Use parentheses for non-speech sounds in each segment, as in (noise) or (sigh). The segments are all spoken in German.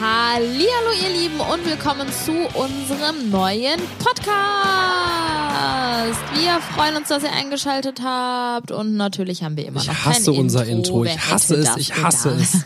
Hallihallo ihr Lieben und willkommen zu unserem neuen Podcast. Wir freuen uns, dass ihr eingeschaltet habt und natürlich haben wir immer Ich noch hasse kein unser Intro. Intro. Ich hasse es, ich hasse gedacht? es.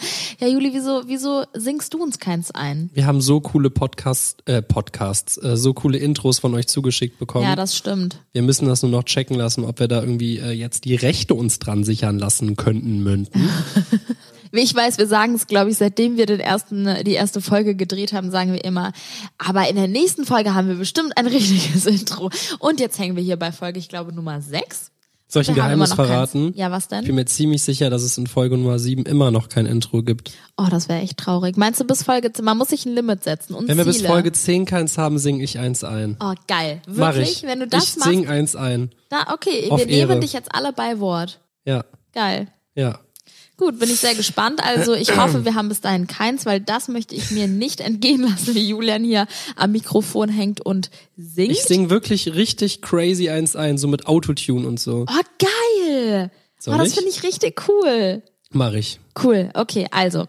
(laughs) ja, Juli, wieso, wieso singst du uns keins ein? Wir haben so coole Podcasts, äh, Podcasts, äh, so coole Intros von euch zugeschickt bekommen. Ja, das stimmt. wir müssen das nur noch checken lassen, ob wir da irgendwie äh, jetzt die Rechte uns dran sichern lassen könnten, münden. (laughs) Wie ich weiß, wir sagen es, glaube ich, seitdem wir den ersten, die erste Folge gedreht haben, sagen wir immer, aber in der nächsten Folge haben wir bestimmt ein (laughs) richtiges Intro. Und jetzt hängen wir hier bei Folge, ich glaube, Nummer 6. Soll ich ein Geheimnis noch keins. verraten? Ja, was Ich bin denn? mir ziemlich sicher, dass es in Folge Nummer 7 immer noch kein Intro gibt. Oh, das wäre echt traurig. Meinst du bis Folge, man muss sich ein Limit setzen und Wenn wir bis. Folge 10 keins haben, singe ich eins ein. Oh, geil. Mach Wirklich? ich. Wenn du das ich machst, sing eins ein. da, okay, Auf wir nehmen Ehre. dich jetzt alle bei Wort. Ja, Geil. ja. Gut, bin ich sehr gespannt. Also ich hoffe, (clears throat) wir haben bis dahin keins, weil das möchte ich mir nicht entgehen lassen, wie Julian hier am Mikrofon hängt und singt. Ich sing wirklich richtig crazy eins ein, so mit Autotune und so. Oh, geil. Soll oh, das finde ich richtig cool. Mach ich. Cool, okay, also.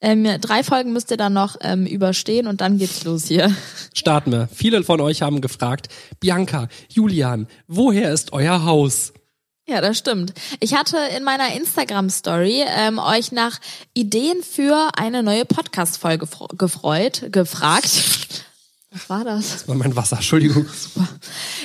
Ähm, drei Folgen müsst ihr dann noch ähm, überstehen und dann geht's los hier. Starten wir. Viele von euch haben gefragt, Bianca, Julian, woher ist euer Haus? Ja, das stimmt. Ich hatte in meiner Instagram-Story ähm, euch nach Ideen für eine neue Podcast-Folge gefreut, gefragt. Was war das? Das war mein Wasser, Entschuldigung.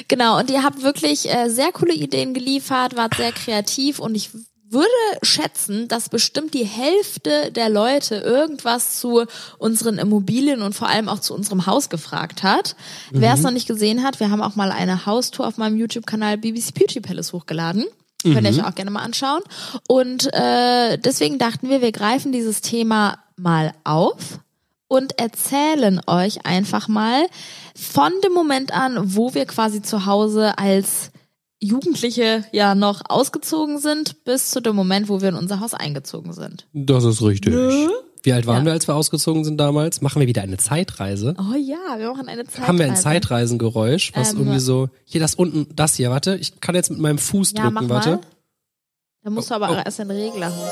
Genau, und ihr habt wirklich äh, sehr coole Ideen geliefert, wart sehr kreativ und ich würde schätzen, dass bestimmt die Hälfte der Leute irgendwas zu unseren Immobilien und vor allem auch zu unserem Haus gefragt hat. Wer es noch nicht gesehen hat, wir haben auch mal eine Haustour auf meinem YouTube-Kanal BBC Beauty Palace hochgeladen. Könnt ihr euch auch gerne mal anschauen. Und äh, deswegen dachten wir, wir greifen dieses Thema mal auf und erzählen euch einfach mal von dem Moment an, wo wir quasi zu Hause als Jugendliche ja noch ausgezogen sind, bis zu dem Moment, wo wir in unser Haus eingezogen sind. Das ist richtig. Wie alt waren Ja. wir, als wir ausgezogen sind damals? Machen wir wieder eine Zeitreise? Oh ja, wir machen eine Zeitreise. Haben wir ein Zeitreisengeräusch, was Ähm, irgendwie so, hier das unten, das hier, warte, ich kann jetzt mit meinem Fuß Ja, drücken, warte. mal. Da musst du aber Oh, auch erst den Regler hoch.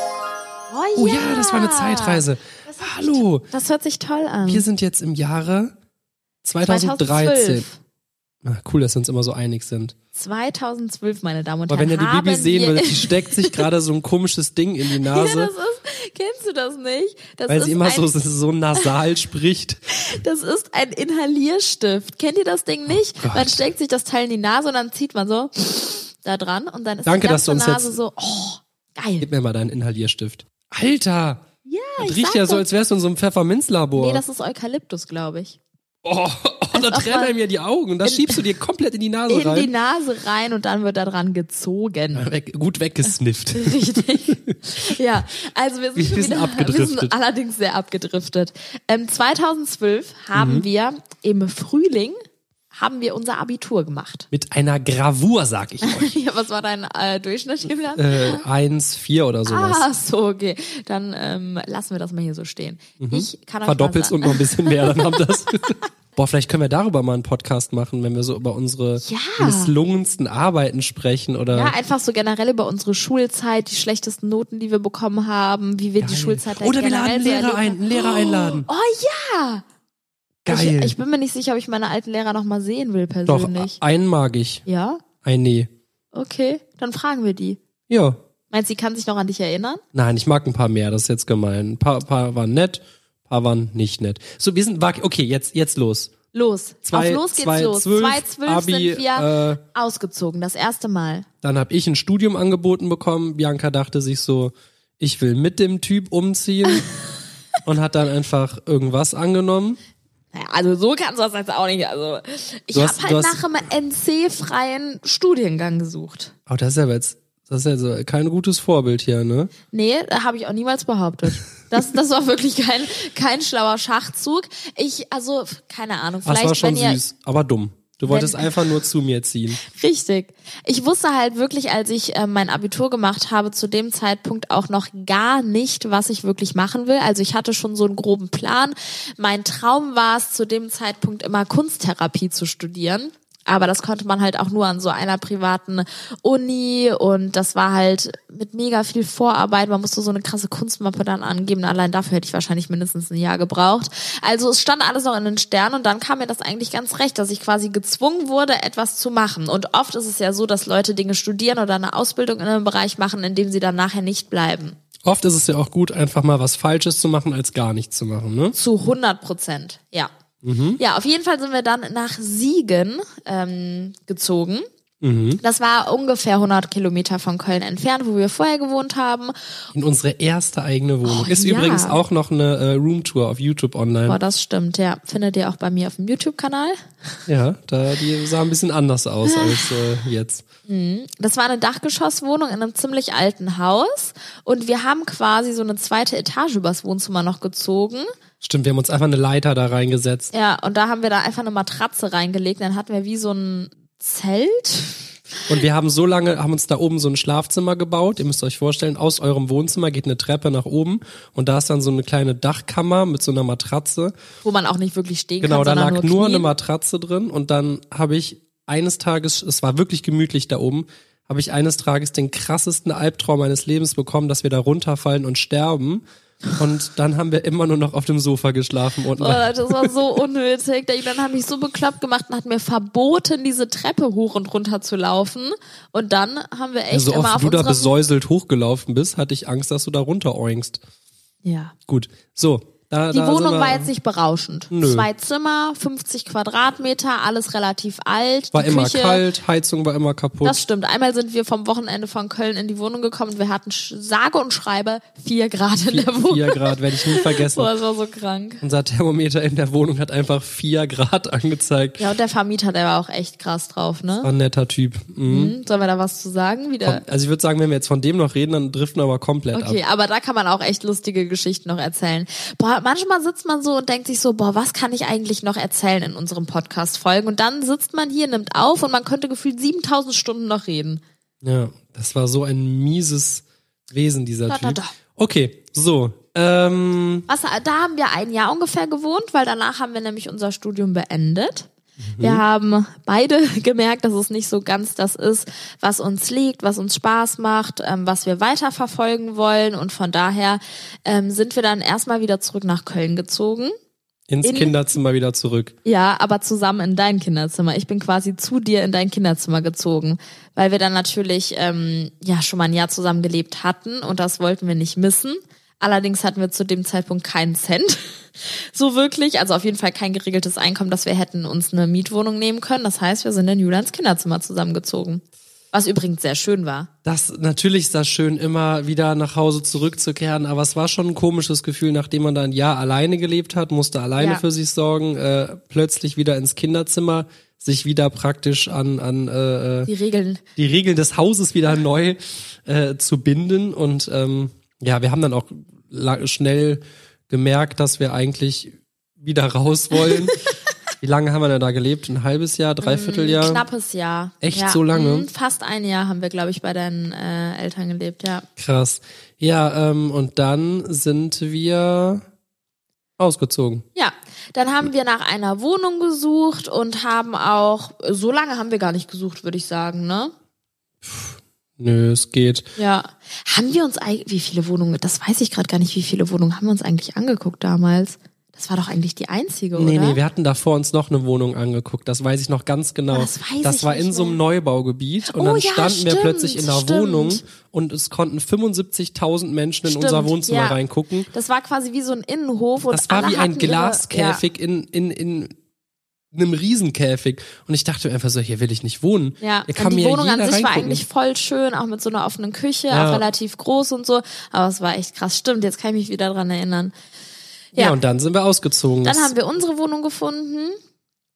Oh, Oh ja, das war eine Zeitreise. Das Hallo, Sich, das hört sich toll an. wir sind jetzt im Jahre 2013. 2012. Ah, cool, dass wir uns immer so einig sind. 2012, meine Damen und Aber Herren. wenn ihr die Bibi sehen würdet, die (laughs) steckt sich gerade so ein komisches Ding in die Ja, Nase, das ist, kennst du das nicht? Das weil sie immer ein, so, so nasal spricht. (laughs) Das ist ein Inhalierstift. Kennt ihr das Ding nicht? Oh man steckt sich das Teil in die Nase und dann zieht man so da dran und dann ist Danke, die dass ganze du uns Nase jetzt- so, oh, geil. Gib mir mal deinen Inhalierstift. Alter! Ja, Das ich riecht ja so, als wärst du in so einem Pfefferminzlabor. Nee, das ist Eukalyptus, glaube ich. Oh, und da trennen mal- mir die Augen und das in- schiebst du dir komplett in die Nase In die rein. Nase rein und dann wird da dran gezogen. Weg, gut weggesnifft. (laughs) Richtig. ja, also wir sind, Wir schon sind wieder, wir abgedriftet. sind allerdings sehr abgedriftet. Ähm, 2012 Mhm. haben wir im Frühling haben wir unser Abitur gemacht. Mit einer Gravur, sag ich euch. (laughs) Ja, was war dein äh, Durchschnitt, Julian? äh, eins, vier oder sowas. Ah, so, okay. Dann ähm, lassen wir das mal hier so stehen. Ich kann euch Mhm. Verdoppelt's mal und noch ein bisschen mehr, dann haben das. (laughs) Boah, vielleicht können wir darüber mal einen Podcast machen, wenn wir so über unsere Ja. misslungensten Arbeiten sprechen oder. Ja, einfach so generell über unsere Schulzeit, die schlechtesten Noten, die wir bekommen haben, wie wir die Geil. Schulzeit Oder wir laden so Lehrer ein, einen Lehrer einladen. Oh ja! Geil. Ich, ich bin mir nicht sicher, ob ich meine alten Lehrer noch mal sehen will Doch, persönlich. einen mag ich. Ja? Ein nee. Okay, dann fragen wir die. Ja. Meinst du, sie kann sich noch an dich erinnern? Nein, ich mag ein paar mehr, das ist jetzt gemein. Ein paar, paar waren nett, ein paar waren nicht nett. So, wir sind, okay, jetzt, jetzt los. Los. Zwei, Auf los geht's zwei, los. zwölf, 2012 Abi, sind wir äh, ausgezogen, das erste Mal. Dann habe ich ein Studium angeboten bekommen. Bianca dachte sich so, ich will mit dem Typ umziehen (laughs) und hat dann einfach irgendwas angenommen. Naja, also so kannst du das jetzt auch nicht. Also ich habe halt hast- nach einem NC-freien Studiengang gesucht. Aber das ist ja jetzt, das ist ja so kein gutes Vorbild hier, ne? Nee, da habe ich auch niemals behauptet. Das, das war wirklich kein, kein schlauer Schachzug. Ich, also, keine Ahnung, Das vielleicht, war schon wenn ihr, süß, aber dumm. Du wolltest Wenn- einfach nur zu mir ziehen. Richtig. Ich wusste halt wirklich, als ich äh, mein Abitur gemacht habe, zu dem Zeitpunkt auch noch gar nicht, was ich wirklich machen will. Also ich hatte schon so einen groben Plan. Mein Traum war es, zu dem Zeitpunkt immer Kunsttherapie zu studieren. Aber das konnte man halt auch nur an so einer privaten Uni und das war halt mit mega viel Vorarbeit. Man musste so eine krasse Kunstmappe dann angeben. Allein dafür hätte ich wahrscheinlich mindestens ein Jahr gebraucht. Also es stand alles noch in den Sternen und dann kam mir das eigentlich ganz recht, dass ich quasi gezwungen wurde, etwas zu machen. Und oft ist es ja so, dass Leute Dinge studieren oder eine Ausbildung in einem Bereich machen, in dem sie dann nachher nicht bleiben. Oft ist es ja auch gut, einfach mal was Falsches zu machen, als gar nichts zu machen, ne? Zu 100 Prozent, ja. Ja, auf jeden Fall sind wir dann nach Siegen ähm, gezogen. Das war ungefähr 100 Kilometer von Köln entfernt, wo wir vorher gewohnt haben. In unsere erste eigene Wohnung. Oh, ist ja. übrigens auch noch eine äh, Roomtour auf YouTube online. Boah, das stimmt, ja. Findet ihr auch bei mir auf dem YouTube-Kanal. Ja, da die sah ein bisschen anders aus (laughs) als äh, jetzt. Das war eine Dachgeschosswohnung in einem ziemlich alten Haus. Und wir haben quasi so eine zweite Etage übers Wohnzimmer noch gezogen. Stimmt, wir haben uns einfach eine Leiter da reingesetzt. Ja, und da haben wir da einfach eine Matratze reingelegt. Dann hatten wir wie so ein Zelt. Und wir haben so lange, haben uns da oben so ein Schlafzimmer gebaut. Ihr müsst euch vorstellen, aus eurem Wohnzimmer geht eine Treppe nach oben und da ist dann so eine kleine Dachkammer mit so einer Matratze. wo man auch nicht wirklich stehen Genau, kann, da sondern lag nur, nur eine. Matratze drin und dann habe ich eines Tages, es war wirklich gemütlich da oben, habe ich eines Tages den krassesten Albtraum meines Lebens bekommen, dass wir da runterfallen und sterben. Und dann haben wir immer nur noch auf dem Sofa geschlafen unten. Oh, das war so unnötig. Dann haben mich so bekloppt gemacht und hat mir verboten, diese Treppe hoch und runter zu laufen. Und dann haben wir echt so immer oft auf du da besäuselt hochgelaufen bist, hatte ich Angst, dass du da runter oinkst. Ja. Gut, so. Da, Die da Wohnung wir, war jetzt nicht berauschend. Nö. Zwei Zimmer, 50 Quadratmeter, alles relativ alt. war immer Küche, kalt, Heizung war immer kaputt. Das stimmt. Einmal sind wir vom Wochenende von Köln in die Wohnung gekommen und wir hatten sage und schreibe vier Grad in der Wohnung. Vier Grad werde ich nie vergessen. (laughs) Boah, das war so krank. Unser Thermometer in der Wohnung hat einfach vier Grad (laughs) angezeigt. Ja, und der Vermieter, der war auch echt krass drauf, ne? War ein netter Typ. Mhm. Hm, Sollen wir da was zu sagen? Wieder. Also ich würde sagen, wenn wir jetzt von dem noch reden, dann driften wir aber komplett Okay, ab. aber da kann man auch echt lustige Geschichten noch erzählen. Boah, manchmal sitzt man so und denkt sich so, boah, was kann ich eigentlich noch erzählen in unserem Podcast-Folgen? Und dann sitzt man hier, nimmt auf und man könnte gefühlt 7000 Stunden noch reden. Ja, das war so ein mieses Wesen, dieser Da, da, Typ. da. Okay, so. Ähm, Was, da haben wir ein Jahr ungefähr gewohnt, weil danach haben wir nämlich unser Studium beendet. Mhm. Wir haben beide (laughs) gemerkt, dass es nicht so ganz das ist, was uns liegt, was uns Spaß macht, ähm, was wir weiterverfolgen wollen. Und von daher ähm, sind wir dann erstmal wieder zurück nach Köln gezogen. ins In- Kinderzimmer wieder zurück. Ja, aber zusammen in dein Kinderzimmer. Ich bin quasi zu dir in dein Kinderzimmer gezogen, weil wir dann natürlich ähm, ja schon mal ein Jahr zusammen gelebt hatten und das wollten wir nicht missen. Allerdings hatten wir zu dem Zeitpunkt keinen Cent. (laughs) So wirklich, also auf jeden Fall kein geregeltes Einkommen, dass wir hätten uns eine Mietwohnung nehmen können. Das heißt, wir sind in Julians Kinderzimmer zusammengezogen. Was übrigens sehr schön war. Das, natürlich ist das schön, immer wieder nach Hause zurückzukehren, aber es war schon ein komisches Gefühl, nachdem man da ein Jahr alleine gelebt hat, musste alleine Ja. für sich sorgen, äh, plötzlich wieder ins Kinderzimmer, sich wieder praktisch an, an äh, äh, Die Regeln. die Regeln des Hauses wieder neu äh, zu binden. Und ähm, ja, wir haben dann auch schnell gemerkt, dass wir eigentlich wieder raus wollen. (laughs) Wie lange haben wir denn da gelebt? Ein halbes Jahr, dreiviertel Jahr? Knappes Jahr. Echt ja, so lange? mm, Fast ein Jahr haben wir, glaube ich, bei deinen äh, Eltern gelebt, ja. Krass. Ja, ähm, und dann sind wir ausgezogen. Ja, dann haben wir nach einer Wohnung gesucht und haben auch, so lange haben wir gar nicht gesucht, würde ich sagen, ne? Nö, es geht. Ja. Haben wir uns eigentlich, wie viele Wohnungen, das weiß ich gerade gar nicht, wie viele Wohnungen haben wir uns eigentlich angeguckt damals? Das war doch eigentlich die einzige, Nee, oder? nee, wir hatten davor uns noch eine Wohnung angeguckt. Das weiß ich noch ganz genau. Das weiß das ich war in so einem. Neubaugebiet und Oh dann ja, standen wir stimmt, plötzlich in einer stimmt. Wohnung und es konnten 75.000 Menschen in Stimmt, unser Wohnzimmer ja. reingucken. Das war quasi wie so ein Innenhof und Das war wie ein hatten ihre- Glaskäfig in, in, in einem Riesenkäfig. Und ich dachte mir einfach so, hier will ich nicht wohnen. Ja, Hier kann und die mir Wohnung an sich war reingucken. eigentlich voll schön, auch mit so einer offenen Küche, Ja. auch relativ groß und so. Aber es war echt krass. Stimmt, jetzt kann ich mich wieder dran erinnern. ja. Ja, und dann sind wir ausgezogen. dann haben wir unsere Wohnung gefunden.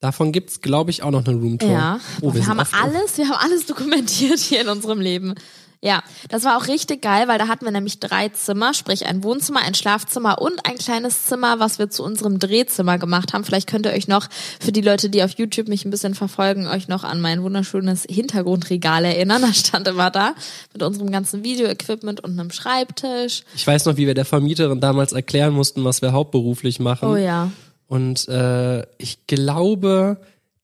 Davon gibt's, glaube ich, auch noch eine Roomtour. Ja, Oh, wir, sind haben alles, wir haben alles dokumentiert hier in unserem Leben. Ja, das war auch richtig geil, weil da hatten wir nämlich drei Zimmer, sprich ein Wohnzimmer, ein Schlafzimmer und ein kleines Zimmer, was wir zu unserem Drehzimmer gemacht haben. Vielleicht könnt ihr euch noch, für die Leute, die auf YouTube mich ein bisschen verfolgen, euch noch an mein wunderschönes Hintergrundregal erinnern. Das stand immer da mit unserem ganzen Videoequipment und einem Schreibtisch. Ich weiß noch, wie wir der Vermieterin damals erklären mussten, was wir hauptberuflich machen. Oh ja. Und äh, ich glaube,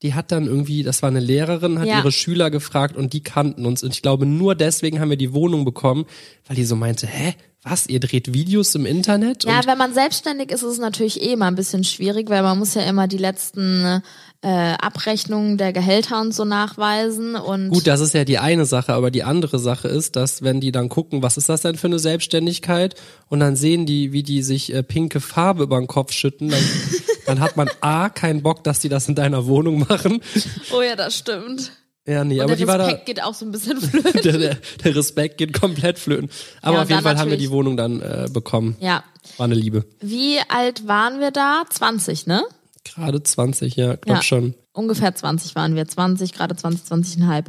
die hat dann irgendwie, das war eine Lehrerin, hat Ja. ihre Schüler gefragt und die kannten uns. Und ich glaube, nur deswegen haben wir die Wohnung bekommen, weil die so meinte, hä, was, ihr dreht Videos im Internet? Ja, wenn man selbstständig ist, ist es natürlich eh mal ein bisschen schwierig, weil man muss ja immer die letzten äh, Abrechnungen der Gehälter und so nachweisen und Gut, das ist ja die eine Sache, aber die andere Sache ist, dass wenn die dann gucken, was ist das denn für eine Selbstständigkeit und dann sehen die, wie die sich äh, pinke Farbe über den Kopf schütten, dann, (laughs) dann hat man A, keinen Bock, dass die das in deiner Wohnung machen. oh ja, das stimmt. Ja, nee, Und aber der die war da, Respekt geht auch so ein bisschen flöten. (laughs) der, der, der Respekt geht komplett flöten. Aber Ja, auf jeden Fall haben wir die Wohnung dann äh, bekommen. Ja. War eine Liebe. Wie alt waren wir da? 20, ne? Gerade 20, ja, glaub Ja. schon. Ungefähr 20 waren wir, 20, gerade 20, 20,5.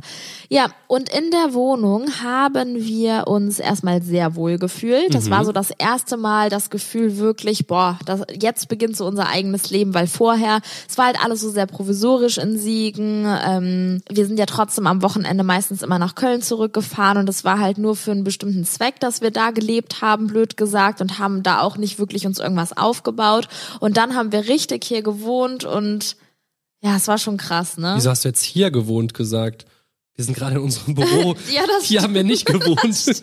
Ja, und in der Wohnung haben wir uns erstmal sehr wohl gefühlt. Das war so das erste Mal das Gefühl wirklich, boah, das, jetzt beginnt so unser eigenes Leben, weil vorher, es war halt alles so sehr provisorisch in Siegen. Ähm, wir sind ja trotzdem am Wochenende meistens immer nach Köln zurückgefahren und es war halt nur für einen bestimmten Zweck, dass wir da gelebt haben, blöd gesagt, und haben da auch nicht wirklich uns irgendwas aufgebaut. Und dann haben wir richtig hier gewohnt und ja, es war schon krass, ne? Wieso hast du jetzt hier gewohnt gesagt? Wir sind gerade in unserem (laughs) Büro. Ja, das hier haben wir nicht gewohnt. (laughs)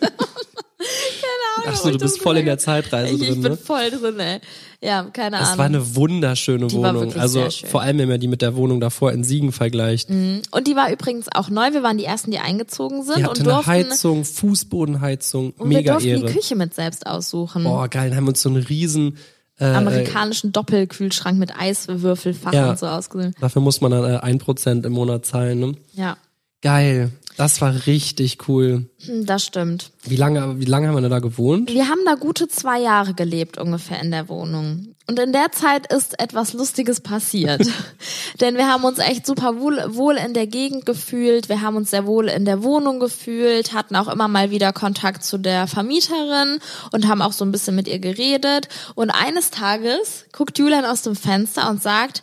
Ach so, warum du bist voll in der Zeitreise Ich, ich drin, bin ne? voll drin, ey. Ja, keine Ahnung. war eine wunderschöne Die Wohnung. Also vor allem, wenn man die mit der Wohnung davor in Siegen vergleicht. und die war übrigens auch neu. Wir waren die ersten, die eingezogen sind Die hatte und eine durften, Heizung, Fußbodenheizung, und wir mega durften Ehre. die Küche mit selbst aussuchen. Boah, geil, dann haben wir uns so einen riesen, äh, Amerikanischen Doppelkühlschrank mit Eiswürfelfach Ja. und so ausgesucht. dafür muss man dann äh, 1% im Monat zahlen, ne? Ja, Geil. Das war richtig cool. das stimmt. Wie lange, wie lange haben wir denn da gewohnt? Wir haben da gute zwei Jahre gelebt ungefähr in der Wohnung. Und in der Zeit ist etwas Lustiges passiert. (laughs) Denn wir haben uns echt super wohl, wohl in der Gegend gefühlt. Wir haben uns sehr wohl in der Wohnung gefühlt, hatten auch immer mal wieder Kontakt zu der Vermieterin und haben auch so ein bisschen mit ihr geredet. Und eines Tages guckt Julian aus dem Fenster und sagt,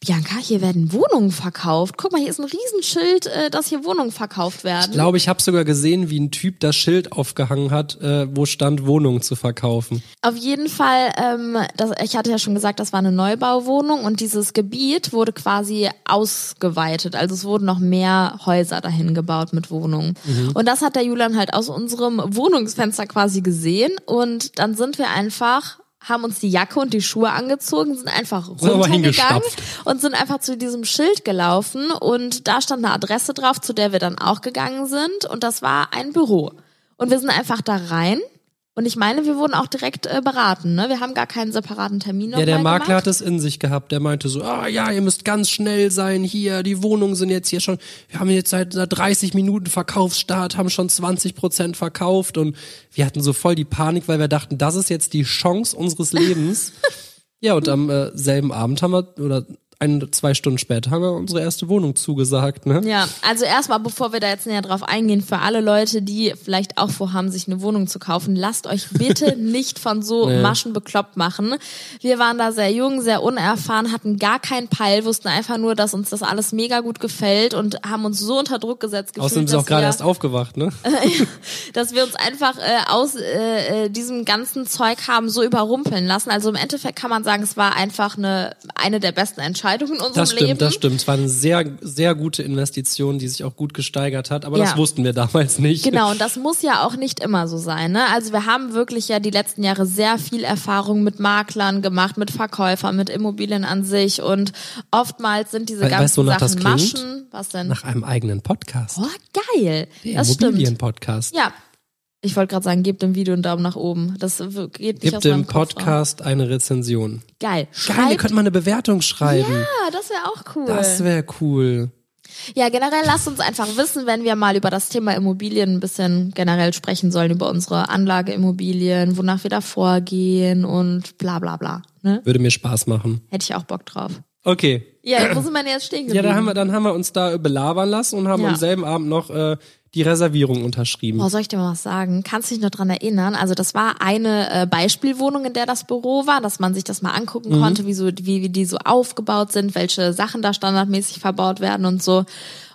Bianca, hier werden Wohnungen verkauft. Guck mal, hier ist ein Riesenschild, äh, dass hier Wohnungen verkauft werden. Ich glaube, ich habe sogar gesehen, wie ein Typ das Schild aufgehangen hat, äh, wo stand, Wohnungen zu verkaufen. Auf jeden Fall, ähm, das, ich hatte ja schon gesagt, das war eine Neubauwohnung und dieses Gebiet wurde quasi ausgeweitet. Also es wurden noch mehr Häuser dahin gebaut mit Wohnungen. Und das hat der Julian halt aus unserem Wohnungsfenster quasi gesehen und dann sind wir einfach haben uns die Jacke und die Schuhe angezogen, sind einfach runtergegangen und sind einfach zu diesem Schild gelaufen. Und da stand eine Adresse drauf, zu der wir dann auch gegangen sind. Und das war ein Büro. Und wir sind einfach da rein und ich meine, wir wurden auch direkt äh, beraten, ne? Wir haben gar keinen separaten Termin Ja, der Makler gemacht. hat es in sich gehabt. Der meinte so, ah ja, ihr müsst ganz schnell sein hier. Die Wohnungen sind jetzt hier schon, wir haben jetzt seit seit 30 Minuten Verkaufsstart, haben schon 20 Prozent verkauft und wir hatten so voll die Panik, weil wir dachten, das ist jetzt die Chance unseres Lebens. (laughs) ja, und am äh, selben Abend haben wir, oder ein, zwei Stunden später haben wir unsere erste Wohnung zugesagt, ne? Ja, also erstmal, bevor wir da jetzt näher drauf eingehen, für alle Leute, die vielleicht auch vorhaben, sich eine Wohnung zu kaufen, lasst euch bitte (laughs) nicht von so Maschen bekloppt machen. Wir waren da sehr jung, sehr unerfahren, hatten gar keinen Peil, wussten einfach nur, dass uns das alles mega gut gefällt und haben uns so unter Druck gesetzt gefühlt, Außerdem sind auch gerade erst aufgewacht, ne? (laughs) dass wir uns einfach äh, aus äh, äh, diesem ganzen Zeug haben so überrumpeln lassen. Also im Endeffekt kann man sagen, es war einfach eine, eine der besten Entscheidungen in unserem Das stimmt, Leben. das stimmt. Es war eine sehr, sehr gute Investition, die sich auch gut gesteigert hat, aber Ja. das wussten wir damals nicht. Genau, und das muss ja auch nicht immer so sein. Ne? Also wir haben wirklich ja die letzten Jahre sehr viel Erfahrung mit Maklern gemacht, mit Verkäufern, mit Immobilien an sich und oftmals sind diese We- ganzen weißt das Sachen? Maschen. Was denn? Nach einem eigenen Podcast. oh, geil. Der das stimmt. Immobilien-Podcast. Ja. Ich wollte gerade sagen, gebt dem Video einen Daumen nach oben. Das geht nicht Gibt dem Kopf raus. Podcast eine Rezension. Geil. Geil, ihr Schreibt, könnt mal eine Bewertung schreiben. ja, das wäre auch cool. Das wäre cool. Ja, generell lasst uns einfach wissen, wenn wir mal über das Thema Immobilien ein bisschen generell sprechen sollen, über unsere Anlageimmobilien, wonach wir da vorgehen und bla bla bla. Ne? Würde mir Spaß machen. Hätte ich auch Bock drauf. Okay. Ja, wo sind wir denn jetzt stehen Ja, geblieben? da haben wir, dann haben wir uns da belabern lassen und haben Ja. am selben Abend noch äh, die Reservierung unterschrieben. Boah, soll ich dir mal was sagen? Kannst du dich noch dran erinnern? Also das war eine äh, Beispielwohnung, in der das Büro war, dass man sich das mal angucken Mhm. konnte, wie, so, wie, wie die so aufgebaut sind, welche Sachen da standardmäßig verbaut werden und so.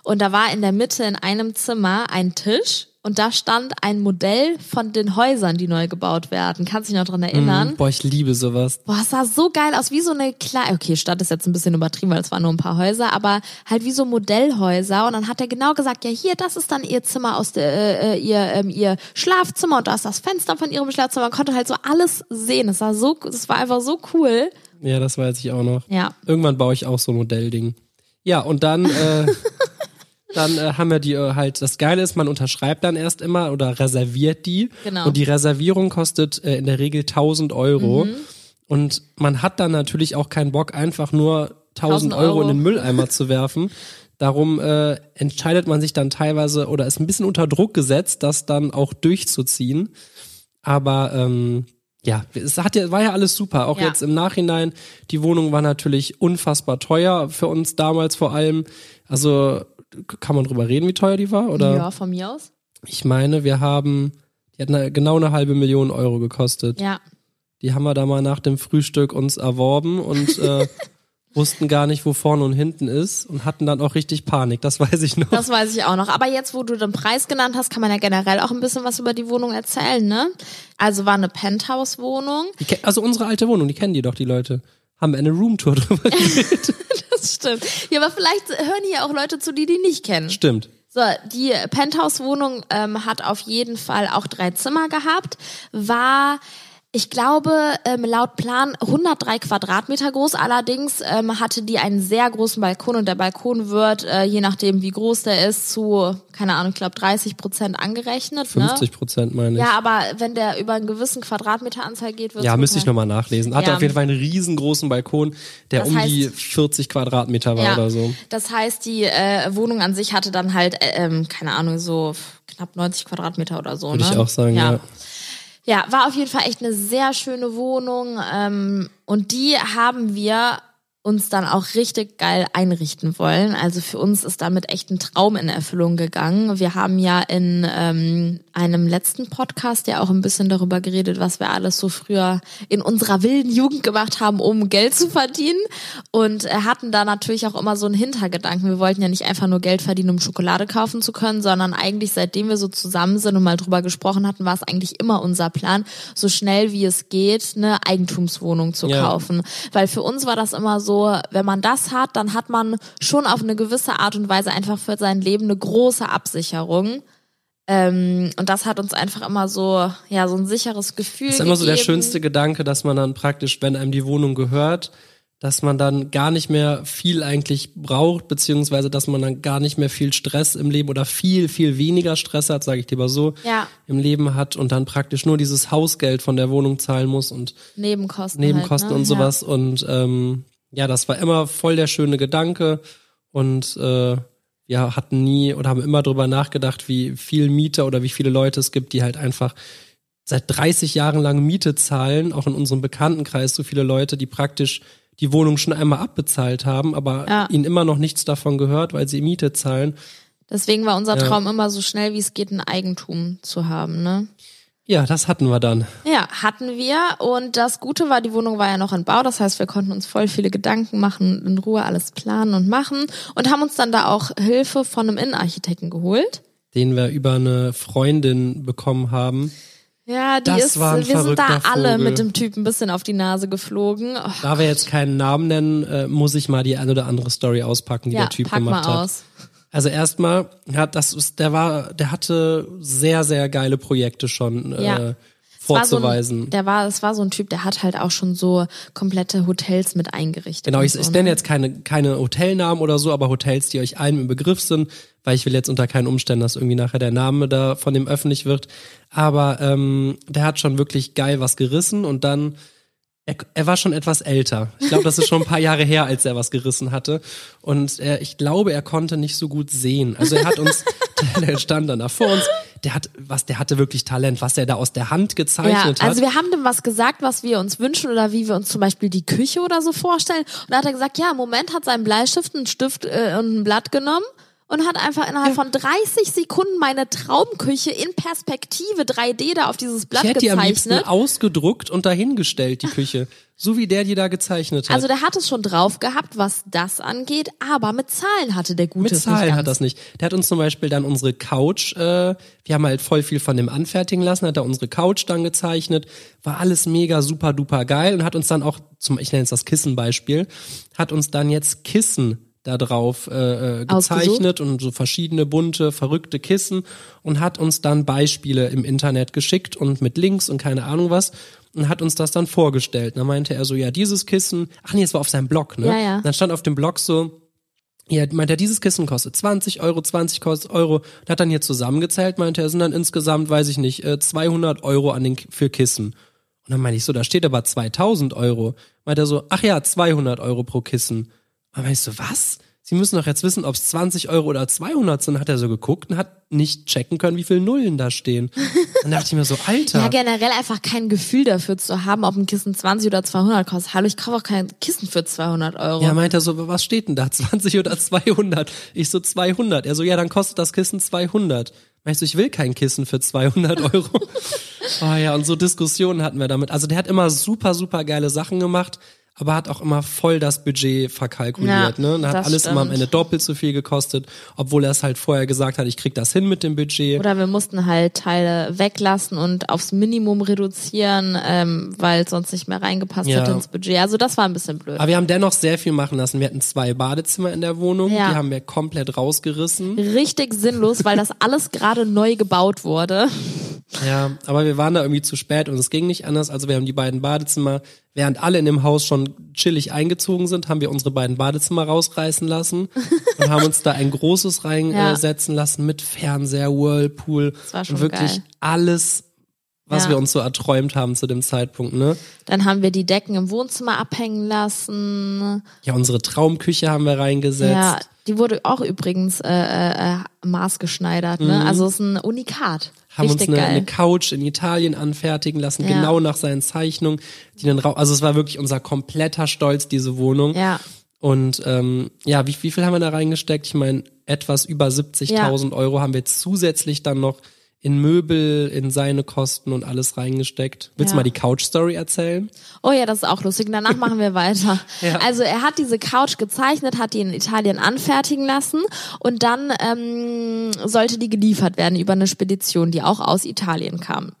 Und da war in der Mitte in einem Zimmer ein Tisch und da stand ein Modell von den Häusern, die neu gebaut werden. Kannst du dich noch dran erinnern? Mhm. Boah, ich liebe sowas. Boah, es sah so geil aus, wie so eine kleine, okay, Stadt ist jetzt ein bisschen übertrieben, weil es waren nur ein paar Häuser, aber halt wie so Modellhäuser. Und dann hat er genau gesagt, ja hier, das ist dann ihr Zimmer aus der, äh, ihr, ähm, ihr Schlafzimmer und da ist das Fenster von ihrem Schlafzimmer. Man konnte halt so alles sehen. Es war so, es war einfach so cool. Ja, das weiß ich auch noch. Ja. Irgendwann baue ich auch so ein Modellding. Ja, und dann, äh, (laughs) dann äh, haben wir die äh, halt, das Geile ist, man unterschreibt dann erst immer oder reserviert die. Genau. Und die Reservierung kostet äh, in der Regel 1000 Euro. Mhm. Und man hat dann natürlich auch keinen Bock, einfach nur 1000 1000 Euro. Euro. in den Mülleimer zu werfen. Darum äh, entscheidet man sich dann teilweise oder ist ein bisschen unter Druck gesetzt, das dann auch durchzuziehen. Aber ähm, ja, es hat ja, war ja alles super. Auch Ja. jetzt im Nachhinein, die Wohnung war natürlich unfassbar teuer für uns damals vor allem. Also kann man drüber reden, wie teuer die war? Oder Ja, von mir aus. ich meine, wir haben, die hat eine, genau eine halbe Million Euro gekostet. Ja. Die haben wir da mal nach dem Frühstück uns erworben und äh, (laughs) wussten gar nicht, wo vorne und hinten ist und hatten dann auch richtig Panik. Das weiß ich noch. Das weiß ich auch noch. Aber jetzt, wo du den Preis genannt hast, kann man ja generell auch ein bisschen was über die Wohnung erzählen, ne? Also war eine Penthouse-Wohnung. Also unsere alte Wohnung, die kennen die doch, die Leute. Haben wir eine Roomtour drüber (laughs) geredet. Das stimmt. Ja, aber vielleicht hören hier auch Leute zu, die die nicht kennen. Stimmt. So, die Penthouse-Wohnung ähm, hat auf jeden Fall auch drei Zimmer gehabt, war ich glaube, ähm, laut Plan 103 Quadratmeter groß. Allerdings ähm, hatte die einen sehr großen Balkon und der Balkon wird, äh, je nachdem wie groß der ist, zu, keine Ahnung, ich glaube 30 Prozent angerechnet. 50 Prozent meine Ne? ich. Ja, aber wenn der über einen gewissen Quadratmeteranzahl geht, wird Ja, müsste ich nochmal nachlesen. Hatte Ja. auf jeden Fall einen riesengroßen Balkon, der Das um heißt- die 40 Quadratmeter war Ja, oder so. das heißt, die äh, Wohnung an sich hatte dann halt, äh, ähm, keine Ahnung, so knapp 90 Quadratmeter oder so. Würde ne? ich auch sagen, ja. Ja, war auf jeden Fall echt eine sehr schöne Wohnung ähm, und die haben wir uns dann auch richtig geil einrichten wollen. Also für uns ist damit echt ein Traum in Erfüllung gegangen. Wir haben ja in ähm, einem letzten Podcast ja auch ein bisschen darüber geredet, was wir alles so früher in unserer wilden Jugend gemacht haben, um Geld zu verdienen. Und äh, hatten da natürlich auch immer so einen Hintergedanken. Wir wollten ja nicht einfach nur Geld verdienen, um Schokolade kaufen zu können, sondern eigentlich seitdem wir so zusammen sind und mal drüber gesprochen hatten, war es eigentlich immer unser Plan, so schnell wie es geht, eine Eigentumswohnung zu Ja. kaufen. Weil für uns war das immer so, wenn man das hat, dann hat man schon auf eine gewisse Art und Weise einfach für sein Leben eine große Absicherung. Ähm, und das hat uns einfach immer so, ja, so ein sicheres Gefühl. Das ist immer so der gegeben. schönste Gedanke, dass man dann praktisch, wenn einem die Wohnung gehört, dass man dann gar nicht mehr viel eigentlich braucht, beziehungsweise dass man dann gar nicht mehr viel Stress im Leben oder viel, viel weniger Stress hat, sage ich lieber so, Ja. im Leben hat und dann praktisch nur dieses Hausgeld von der Wohnung zahlen muss und Nebenkosten. Nebenkosten halt, ne? und sowas. Und ähm, ja, das war immer voll der schöne Gedanke. Und äh, wir hatten nie oder haben immer drüber nachgedacht, wie viel Mieter oder wie viele Leute es gibt, die halt einfach seit 30 Jahren lang Miete zahlen, auch in unserem Bekanntenkreis so viele Leute, die praktisch die Wohnung schon einmal abbezahlt haben, aber Ja. ihnen immer noch nichts davon gehört, weil sie Miete zahlen. Ja. Deswegen war unser Ja. Traum immer so schnell wie es geht, ein Eigentum zu haben, ne? Ja, das hatten wir dann. Ja, hatten wir. Und das Gute war, die Wohnung war ja noch in Bau. Das heißt, wir konnten uns voll viele Gedanken machen, in Ruhe alles planen und machen. Und haben uns dann da auch Hilfe von einem Innenarchitekten geholt. Den wir über eine Freundin bekommen haben. Ja, die Das ist, war ein wir sind da alle Vogel. mit dem Typen ein bisschen auf die Nase geflogen. Oh, Da wir jetzt keinen Namen nennen, äh, muss ich mal die ein oder andere Story auspacken, die ja, der Typ pack gemacht mal hat. aus. Also erstmal hat das ist, der war, der hatte sehr sehr geile Projekte schon Ja. äh, war so vorzuweisen. ein, der war, es war so ein Typ, der hat halt auch schon so komplette Hotels mit eingerichtet. Genau, ich, so, ich ne? nenne jetzt keine, keine Hotelnamen oder so, aber Hotels, die euch allen im Begriff sind, weil ich will jetzt unter keinen Umständen, dass irgendwie nachher der Name da von dem öffentlich wird. Aber ähm, der hat schon wirklich geil was gerissen und dann, er, er war schon etwas älter. Ich glaube, das ist schon ein paar Jahre her, als er was gerissen hatte. Und er, ich glaube, er konnte nicht so gut sehen. Also er hat uns, (laughs) (laughs) der stand dann da vor uns, der hat, was, der hatte wirklich Talent, was er da aus der Hand Ja, gezeichnet also hat. wir haben dem was gesagt, was wir uns wünschen oder wie wir uns zum Beispiel die Küche oder so vorstellen. Und da hat er gesagt, ja, im Moment hat sein Bleistift einen Stift äh, und ein Blatt genommen und hat einfach innerhalb von 30 Sekunden meine Traumküche in Perspektive 3D da auf dieses Blatt Ich hätte die am liebsten gezeichnet. ausgedruckt und dahingestellt, die Küche. So wie der die da gezeichnet hat. Also der hat es schon drauf gehabt, was das angeht, aber mit Zahlen hatte der Gute Mit Zahlen nicht hat das nicht. Der hat uns zum Beispiel dann unsere Couch, äh, wir haben halt voll viel von dem anfertigen lassen, hat er unsere Couch dann gezeichnet, war alles mega super duper geil und hat uns dann auch, zum, ich nenne es das Kissenbeispiel, hat uns dann jetzt Kissen da drauf äh, äh, gezeichnet und so verschiedene bunte, verrückte Kissen und hat uns dann Beispiele im Internet geschickt und mit Links und keine Ahnung was und hat uns das dann vorgestellt. Und dann meinte er so, ja, dieses Kissen, ach nee, es war auf seinem Blog, ne? Ja, ja. Dann stand auf dem Blog so, ja, meint er, dieses Kissen kostet 20 Euro, 20 kostet Euro. Und hat dann hier zusammengezählt, meinte er, sind dann insgesamt, weiß ich nicht, äh, 200 Euro an den, für Kissen. Und dann meinte ich so, da steht aber 2000 Euro. Meint er so, ach ja, 200 Euro pro Kissen. Und dann ich so, was? Sie müssen doch jetzt wissen, ob es 20 Euro oder 200 sind. Hat er so geguckt und hat nicht checken können, wie viele Nullen da stehen. Dann dachte ich mir so, (laughs) Alter. Ja, generell einfach kein Gefühl dafür zu haben, ob ein Kissen 20 oder 200 kostet. Hallo, ich kaufe auch kein Kissen für 200 Euro. Ja, meint er so, was steht denn da? (laughs) 20 oder 200? Ich so, 200. Er so, ja, dann kostet das Kissen 200. Meint ich so, ich will kein Kissen für 200 Euro. oh (laughs) ja, und so Diskussionen hatten wir damit. Also der hat immer super, super geile Sachen gemacht, aber hat auch immer voll das Budget verkalkuliert. Ja, ne? Und hat alles immer am stimmt. Ende doppelt so viel gekostet, obwohl er es halt vorher gesagt hat, ich krieg das hin mit dem Budget. Oder wir mussten halt Teile weglassen und aufs Minimum reduzieren, ähm, weil es sonst nicht mehr reingepasst Ja. hätte ins Budget. Also das war ein bisschen blöd. Aber wir haben dennoch sehr viel machen lassen. Wir hatten zwei Badezimmer in der Wohnung, Ja. die haben wir komplett rausgerissen. Richtig sinnlos, weil das (laughs) alles gerade neu gebaut wurde. Ja, aber wir waren da irgendwie zu spät und es ging nicht anders. Also wir haben die beiden Badezimmer, während alle in dem Haus schon chillig eingezogen sind, haben wir unsere beiden Badezimmer rausreißen lassen (laughs) und haben uns da ein großes Ja. reinsetzen lassen mit Fernseher, Whirlpool war schon und wirklich geil. alles, was Ja. wir uns so erträumt haben zu dem Zeitpunkt. Ne? Dann haben wir die Decken im Wohnzimmer abhängen lassen. Ja, unsere Traumküche haben wir reingesetzt. Ja, die wurde auch übrigens äh, äh, äh, maßgeschneidert. Ne? Also es ist ein Unikat. Haben uns Richtig eine, geil. eine Couch in Italien anfertigen lassen, Ja. genau nach seinen Zeichnungen. Die dann also es war wirklich unser kompletter Stolz, diese Wohnung. Ja. Und ähm, ja, wie, wie viel haben wir da reingesteckt? Ich meine, etwas über 70.000 Euro haben wir zusätzlich dann noch in Möbel, in seine Kosten und alles reingesteckt. Willst du Ja. mal die Couch-Story erzählen? Oh ja, das ist auch lustig. Danach (laughs) machen wir weiter. Ja. Also er hat diese Couch gezeichnet, hat die in Italien anfertigen lassen und dann ähm, sollte die geliefert werden über eine Spedition, die auch aus Italien kam.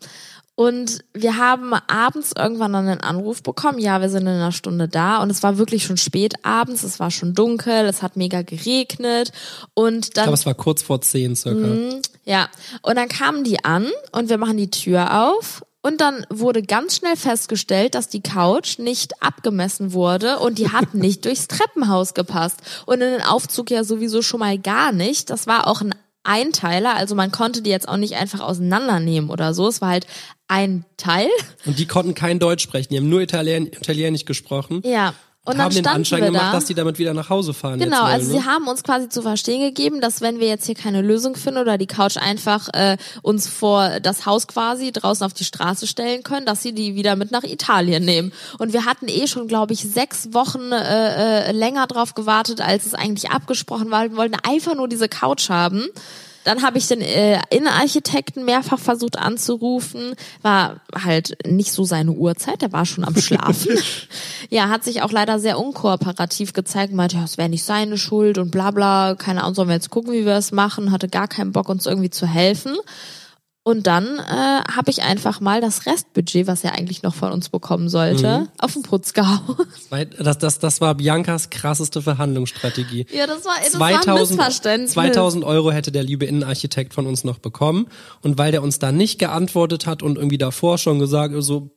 Und wir haben abends irgendwann dann einen Anruf bekommen, ja, wir sind in einer Stunde da und es war wirklich schon spät abends, es war schon dunkel, es hat mega geregnet und Ich dann glaube, es war kurz vor 10 circa. Mhm. ja, und dann kamen die an und wir machen die Tür auf und dann wurde ganz schnell festgestellt, dass die Couch nicht abgemessen wurde und die hat (laughs) nicht durchs Treppenhaus gepasst. Und in den Aufzug ja sowieso schon mal gar nicht. Das war auch ein Einteiler, also man konnte die jetzt auch nicht einfach auseinandernehmen oder so. Es war halt ein Teil. Und die konnten kein Deutsch sprechen, die haben nur Italien, Italienisch gesprochen. Ja. Und, haben den Anschein gemacht, da. dass die damit wieder nach Hause fahren. Genau, jetzt also wollen, sie ne? haben uns quasi zu verstehen gegeben, dass wenn wir jetzt hier keine Lösung finden oder die Couch einfach äh, uns vor das Haus quasi draußen auf die Straße stellen können, dass sie die wieder mit nach Italien nehmen. Und wir hatten eh schon, glaube ich, sechs Wochen äh, äh, länger drauf gewartet, als es eigentlich abgesprochen war. Wir wollten einfach nur diese Couch haben. Dann habe ich den äh, Innenarchitekten mehrfach versucht anzurufen, war halt nicht so seine Uhrzeit, der war schon am Schlafen. (laughs) ja, hat sich auch leider sehr unkooperativ gezeigt, meinte, ja, es wäre nicht seine Schuld und bla bla, keine Ahnung, sollen wir jetzt gucken, wie wir es machen, hatte gar keinen Bock, uns irgendwie zu helfen. Und dann äh, habe ich einfach mal das Restbudget, was er eigentlich noch von uns bekommen sollte, Mhm. auf den Putz gehauen. Das, das, das war Biancas krasseste Verhandlungsstrategie. ja, das war, das war ein Missverständnis. 2000 Euro hätte der liebe Innenarchitekt von uns noch bekommen. Und weil der uns da nicht geantwortet hat und irgendwie davor schon gesagt, so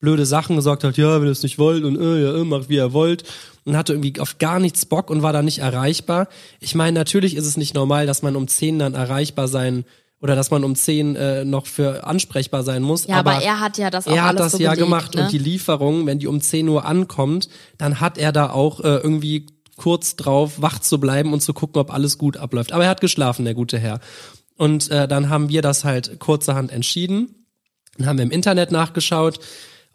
blöde Sachen gesagt hat, ja, wenn ihr es nicht wollt und äh, ja, äh, macht wie ihr wollt und hatte irgendwie auf gar nichts Bock und war da nicht erreichbar. Ich meine, natürlich ist es nicht normal, dass man um 10 dann erreichbar sein oder dass man um 10 äh, noch für ansprechbar sein muss. Ja, aber, er hat ja das auch er hat das so ja gelegt, gemacht ne? und die Lieferung, wenn die um 10 Uhr ankommt, dann hat er da auch äh, irgendwie kurz drauf wach zu bleiben und zu gucken, ob alles gut abläuft. Aber er hat geschlafen, der gute Herr. Und äh, dann haben wir das halt kurzerhand entschieden. Dann haben wir im Internet nachgeschaut,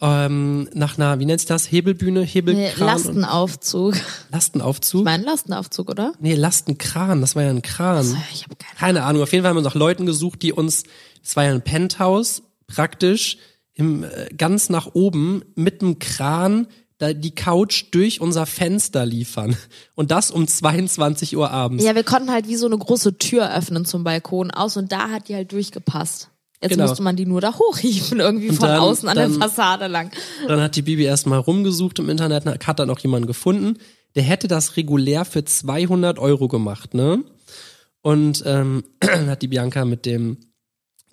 ähm, nach einer, wie nennt sich das? Hebelbühne, Nee, Hebelkran? und- Lastenaufzug. Lastenaufzug? Mein Lastenaufzug, oder? Nee, Lastenkran, das war ja ein Kran. Ich habe keine Keine Ahnung. Auf jeden Fall haben wir nach Leuten gesucht, die uns, es war ja ein Penthouse, praktisch im, äh, ganz nach oben mit einem Kran da die Couch durch unser Fenster liefern. Und das um 22 Uhr abends. Ja, wir konnten halt wie so eine große Tür öffnen zum Balkon aus und da hat die halt durchgepasst. Jetzt Genau. musste man die nur da hochhieven, irgendwie Und von dann- außen an der dann- Fassade lang. Dann hat die Bibi erstmal rumgesucht im Internet, hat dann auch jemanden gefunden, der hätte das regulär für 200 Euro gemacht, ne? Und ähm, (clears throat) hat die Bianca mit dem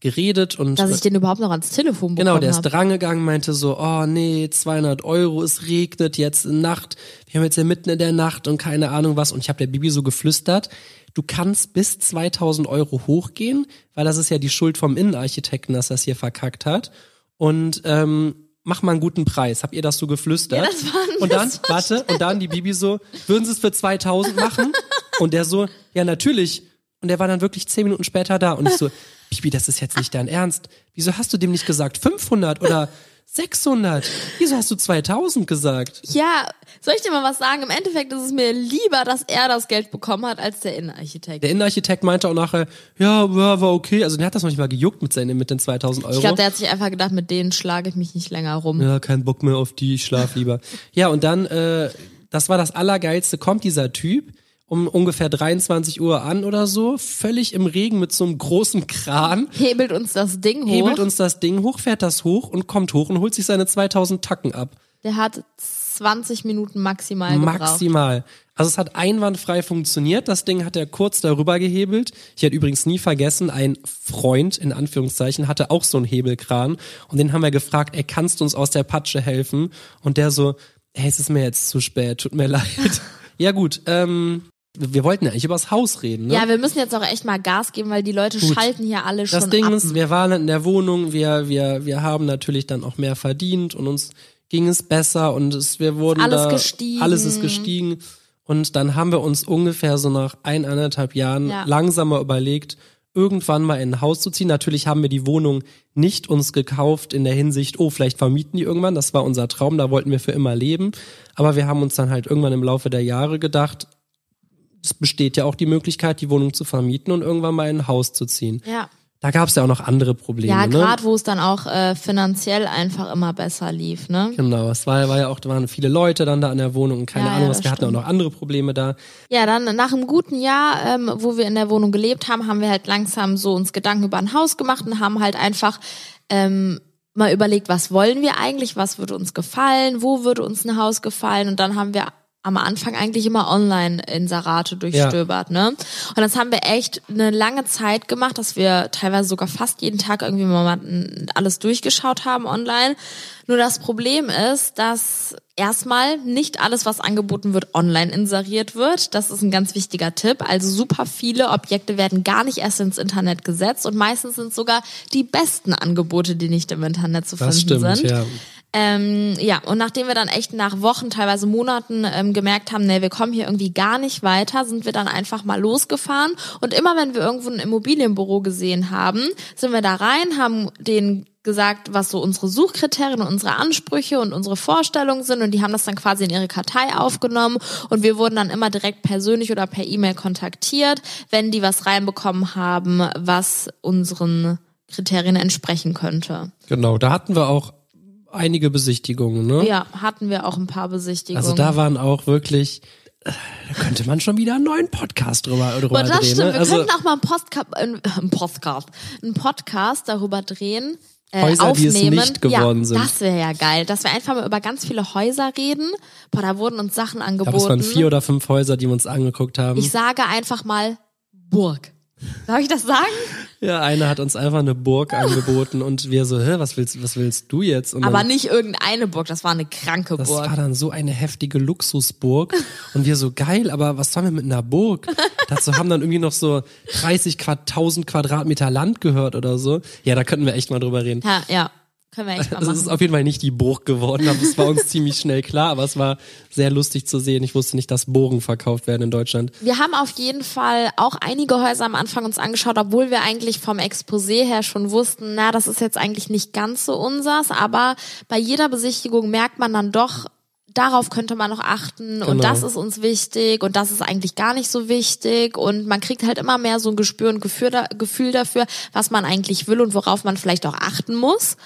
geredet und Dass ich den überhaupt noch ans Telefon bekommen Genau, der ist drangegangen, meinte so, oh nee, 200 Euro, es regnet jetzt in Nacht, wir haben jetzt ja mitten in der Nacht und keine Ahnung was. Und ich habe der Bibi so geflüstert, du kannst bis 2000 Euro hochgehen, weil das ist ja die Schuld vom Innenarchitekten, dass das hier verkackt hat. Und ähm, mach mal einen guten Preis. Habt ihr das so geflüstert? Ja, das war ein und dann, warte, und dann die Bibi so, würden sie es für 2000 machen? Und der so, ja natürlich. Und der war dann wirklich zehn Minuten später da und ich so, Bibi, das ist jetzt nicht dein Ernst. Wieso hast du dem nicht gesagt 500 oder 600? Wieso hast du 2000 gesagt? Ja, soll ich dir mal was sagen? Im Endeffekt ist es mir lieber, dass er das Geld bekommen hat, als der Innenarchitekt. Der Innenarchitekt meinte auch nachher, ja, war okay. Also der hat das noch nicht mal gejuckt mit, seinen, mit den 2000 Euro. Ich glaube, der hat sich einfach gedacht, mit denen schlage ich mich nicht länger rum. ja, kein Bock mehr auf die, ich schlaf lieber. (laughs) ja, und dann, äh, das war das Allergeilste, kommt dieser Typ um ungefähr 23 Uhr an oder so, völlig im Regen mit so einem großen Kran, Hebelt uns das Ding hoch. hebelt uns das Ding hoch, fährt das hoch und kommt hoch und holt sich seine 2000 Tacken ab. Der hat 20 Minuten maximal gebraucht. Maximal. Also es hat einwandfrei funktioniert. Das Ding hat er kurz darüber gehebelt. Ich hätte übrigens nie vergessen, ein Freund in Anführungszeichen hatte auch so einen Hebelkran und den haben wir gefragt, ey, kannst du uns aus der Patsche helfen? Und der so, ey, es ist mir jetzt zu spät, tut mir (laughs) leid. ja gut, ähm, wir wollten ja eigentlich übers Haus reden, ne? Ja, wir müssen jetzt auch echt mal Gas geben, weil die Leute Gut. schalten hier alle schon Das Ding ab. ist, wir waren in der Wohnung, wir, wir, wir haben natürlich dann auch mehr verdient und uns ging es besser und es, wir wurden Alles da, gestiegen. alles ist gestiegen und dann haben wir uns ungefähr so nach eineinhalb Jahren Ja. langsamer überlegt, irgendwann mal in ein Haus zu ziehen. Natürlich haben wir die Wohnung nicht uns gekauft in der Hinsicht, oh, vielleicht vermieten die irgendwann. Das war unser Traum, da wollten wir für immer leben. Aber wir haben uns dann halt irgendwann im Laufe der Jahre gedacht, es besteht ja auch die Möglichkeit, die Wohnung zu vermieten und irgendwann mal in ein Haus zu ziehen. Ja. Da gab es ja auch noch andere Probleme. Ja, ne? gerade wo es dann auch äh, finanziell einfach immer besser lief, ne? Genau, es war, war ja auch, da waren viele Leute dann da an der Wohnung und keine Ja, ja, Ahnung was. das Wir hatten auch stimmt. noch andere Probleme da. Ja, dann nach einem guten Jahr, ähm, wo wir in der Wohnung gelebt haben, haben wir halt langsam so uns Gedanken über ein Haus gemacht und haben halt einfach ähm, mal überlegt, was wollen wir eigentlich, was würde uns gefallen, wo würde uns ein Haus gefallen und dann haben wir am Anfang eigentlich immer Online-Inserate durchstöbert, ne? Und das haben wir echt eine lange Zeit gemacht, dass wir teilweise sogar fast jeden Tag irgendwie mal alles durchgeschaut haben online. Nur das Problem ist, dass erstmal nicht alles, was angeboten wird, online inseriert wird. Das ist ein ganz wichtiger Tipp. Also super viele Objekte werden gar nicht erst ins Internet gesetzt und meistens sind sogar die besten Angebote, die nicht im Internet zu Das finden stimmt, sind. ja. Ähm, ja, und nachdem wir dann echt nach Wochen, teilweise Monaten ähm, gemerkt haben, nee, wir kommen hier irgendwie gar nicht weiter, sind wir dann einfach mal losgefahren. Und immer wenn wir irgendwo ein Immobilienbüro gesehen haben, sind wir da rein, haben denen gesagt, was so unsere Suchkriterien und unsere Ansprüche und unsere Vorstellungen sind und die haben das dann quasi in ihre Kartei aufgenommen und wir wurden dann immer direkt persönlich oder per E-Mail kontaktiert, wenn die was reinbekommen haben, was unseren Kriterien entsprechen könnte. Genau, da hatten wir auch einige Besichtigungen, ne? Ja, hatten wir auch ein paar Besichtigungen. Also da waren auch wirklich, äh, da könnte man schon wieder einen neuen Podcast drüber, drüber Aber das drehen. stimmt. ne? Wir Also könnten auch mal einen Podcast, äh, einen Podcast, einen Podcast darüber drehen. Äh, Häuser, die es aufnehmen. nicht geworden ja, sind. Das wäre ja geil, dass wir einfach mal über ganz viele Häuser reden. Boah, da wurden uns Sachen ich angeboten. glaube, es waren vier oder fünf Häuser, die wir uns angeguckt haben. ich sage einfach mal Burg. Darf ich das sagen? ja, einer hat uns einfach eine Burg angeboten und wir so, hä, was willst, was willst du jetzt? Und Aber dann, nicht irgendeine Burg, das war eine kranke das Burg. war dann so eine heftige Luxusburg und wir so geil, aber was sollen wir mit einer Burg? Dazu haben dann irgendwie noch so 30 Quad, 1000 Quadratmeter Land gehört oder so. Ja, da könnten wir echt mal drüber reden. Ja, ja. Können wir echt (laughs) mal Also es machen. ist auf jeden Fall nicht die Burg geworden, aber es war uns (laughs) ziemlich schnell klar, aber es war sehr lustig zu sehen. Ich wusste nicht, dass Bogen verkauft werden in Deutschland. Wir haben auf jeden Fall auch einige Häuser am Anfang uns angeschaut, obwohl wir eigentlich vom Exposé her schon wussten, na, das ist jetzt eigentlich nicht ganz so unsers, aber bei jeder Besichtigung merkt man dann doch, darauf könnte man noch achten und Genau. das ist uns wichtig und das ist eigentlich gar nicht so wichtig und man kriegt halt immer mehr so ein Gespür und Gefühl dafür, was man eigentlich will und worauf man vielleicht auch achten muss.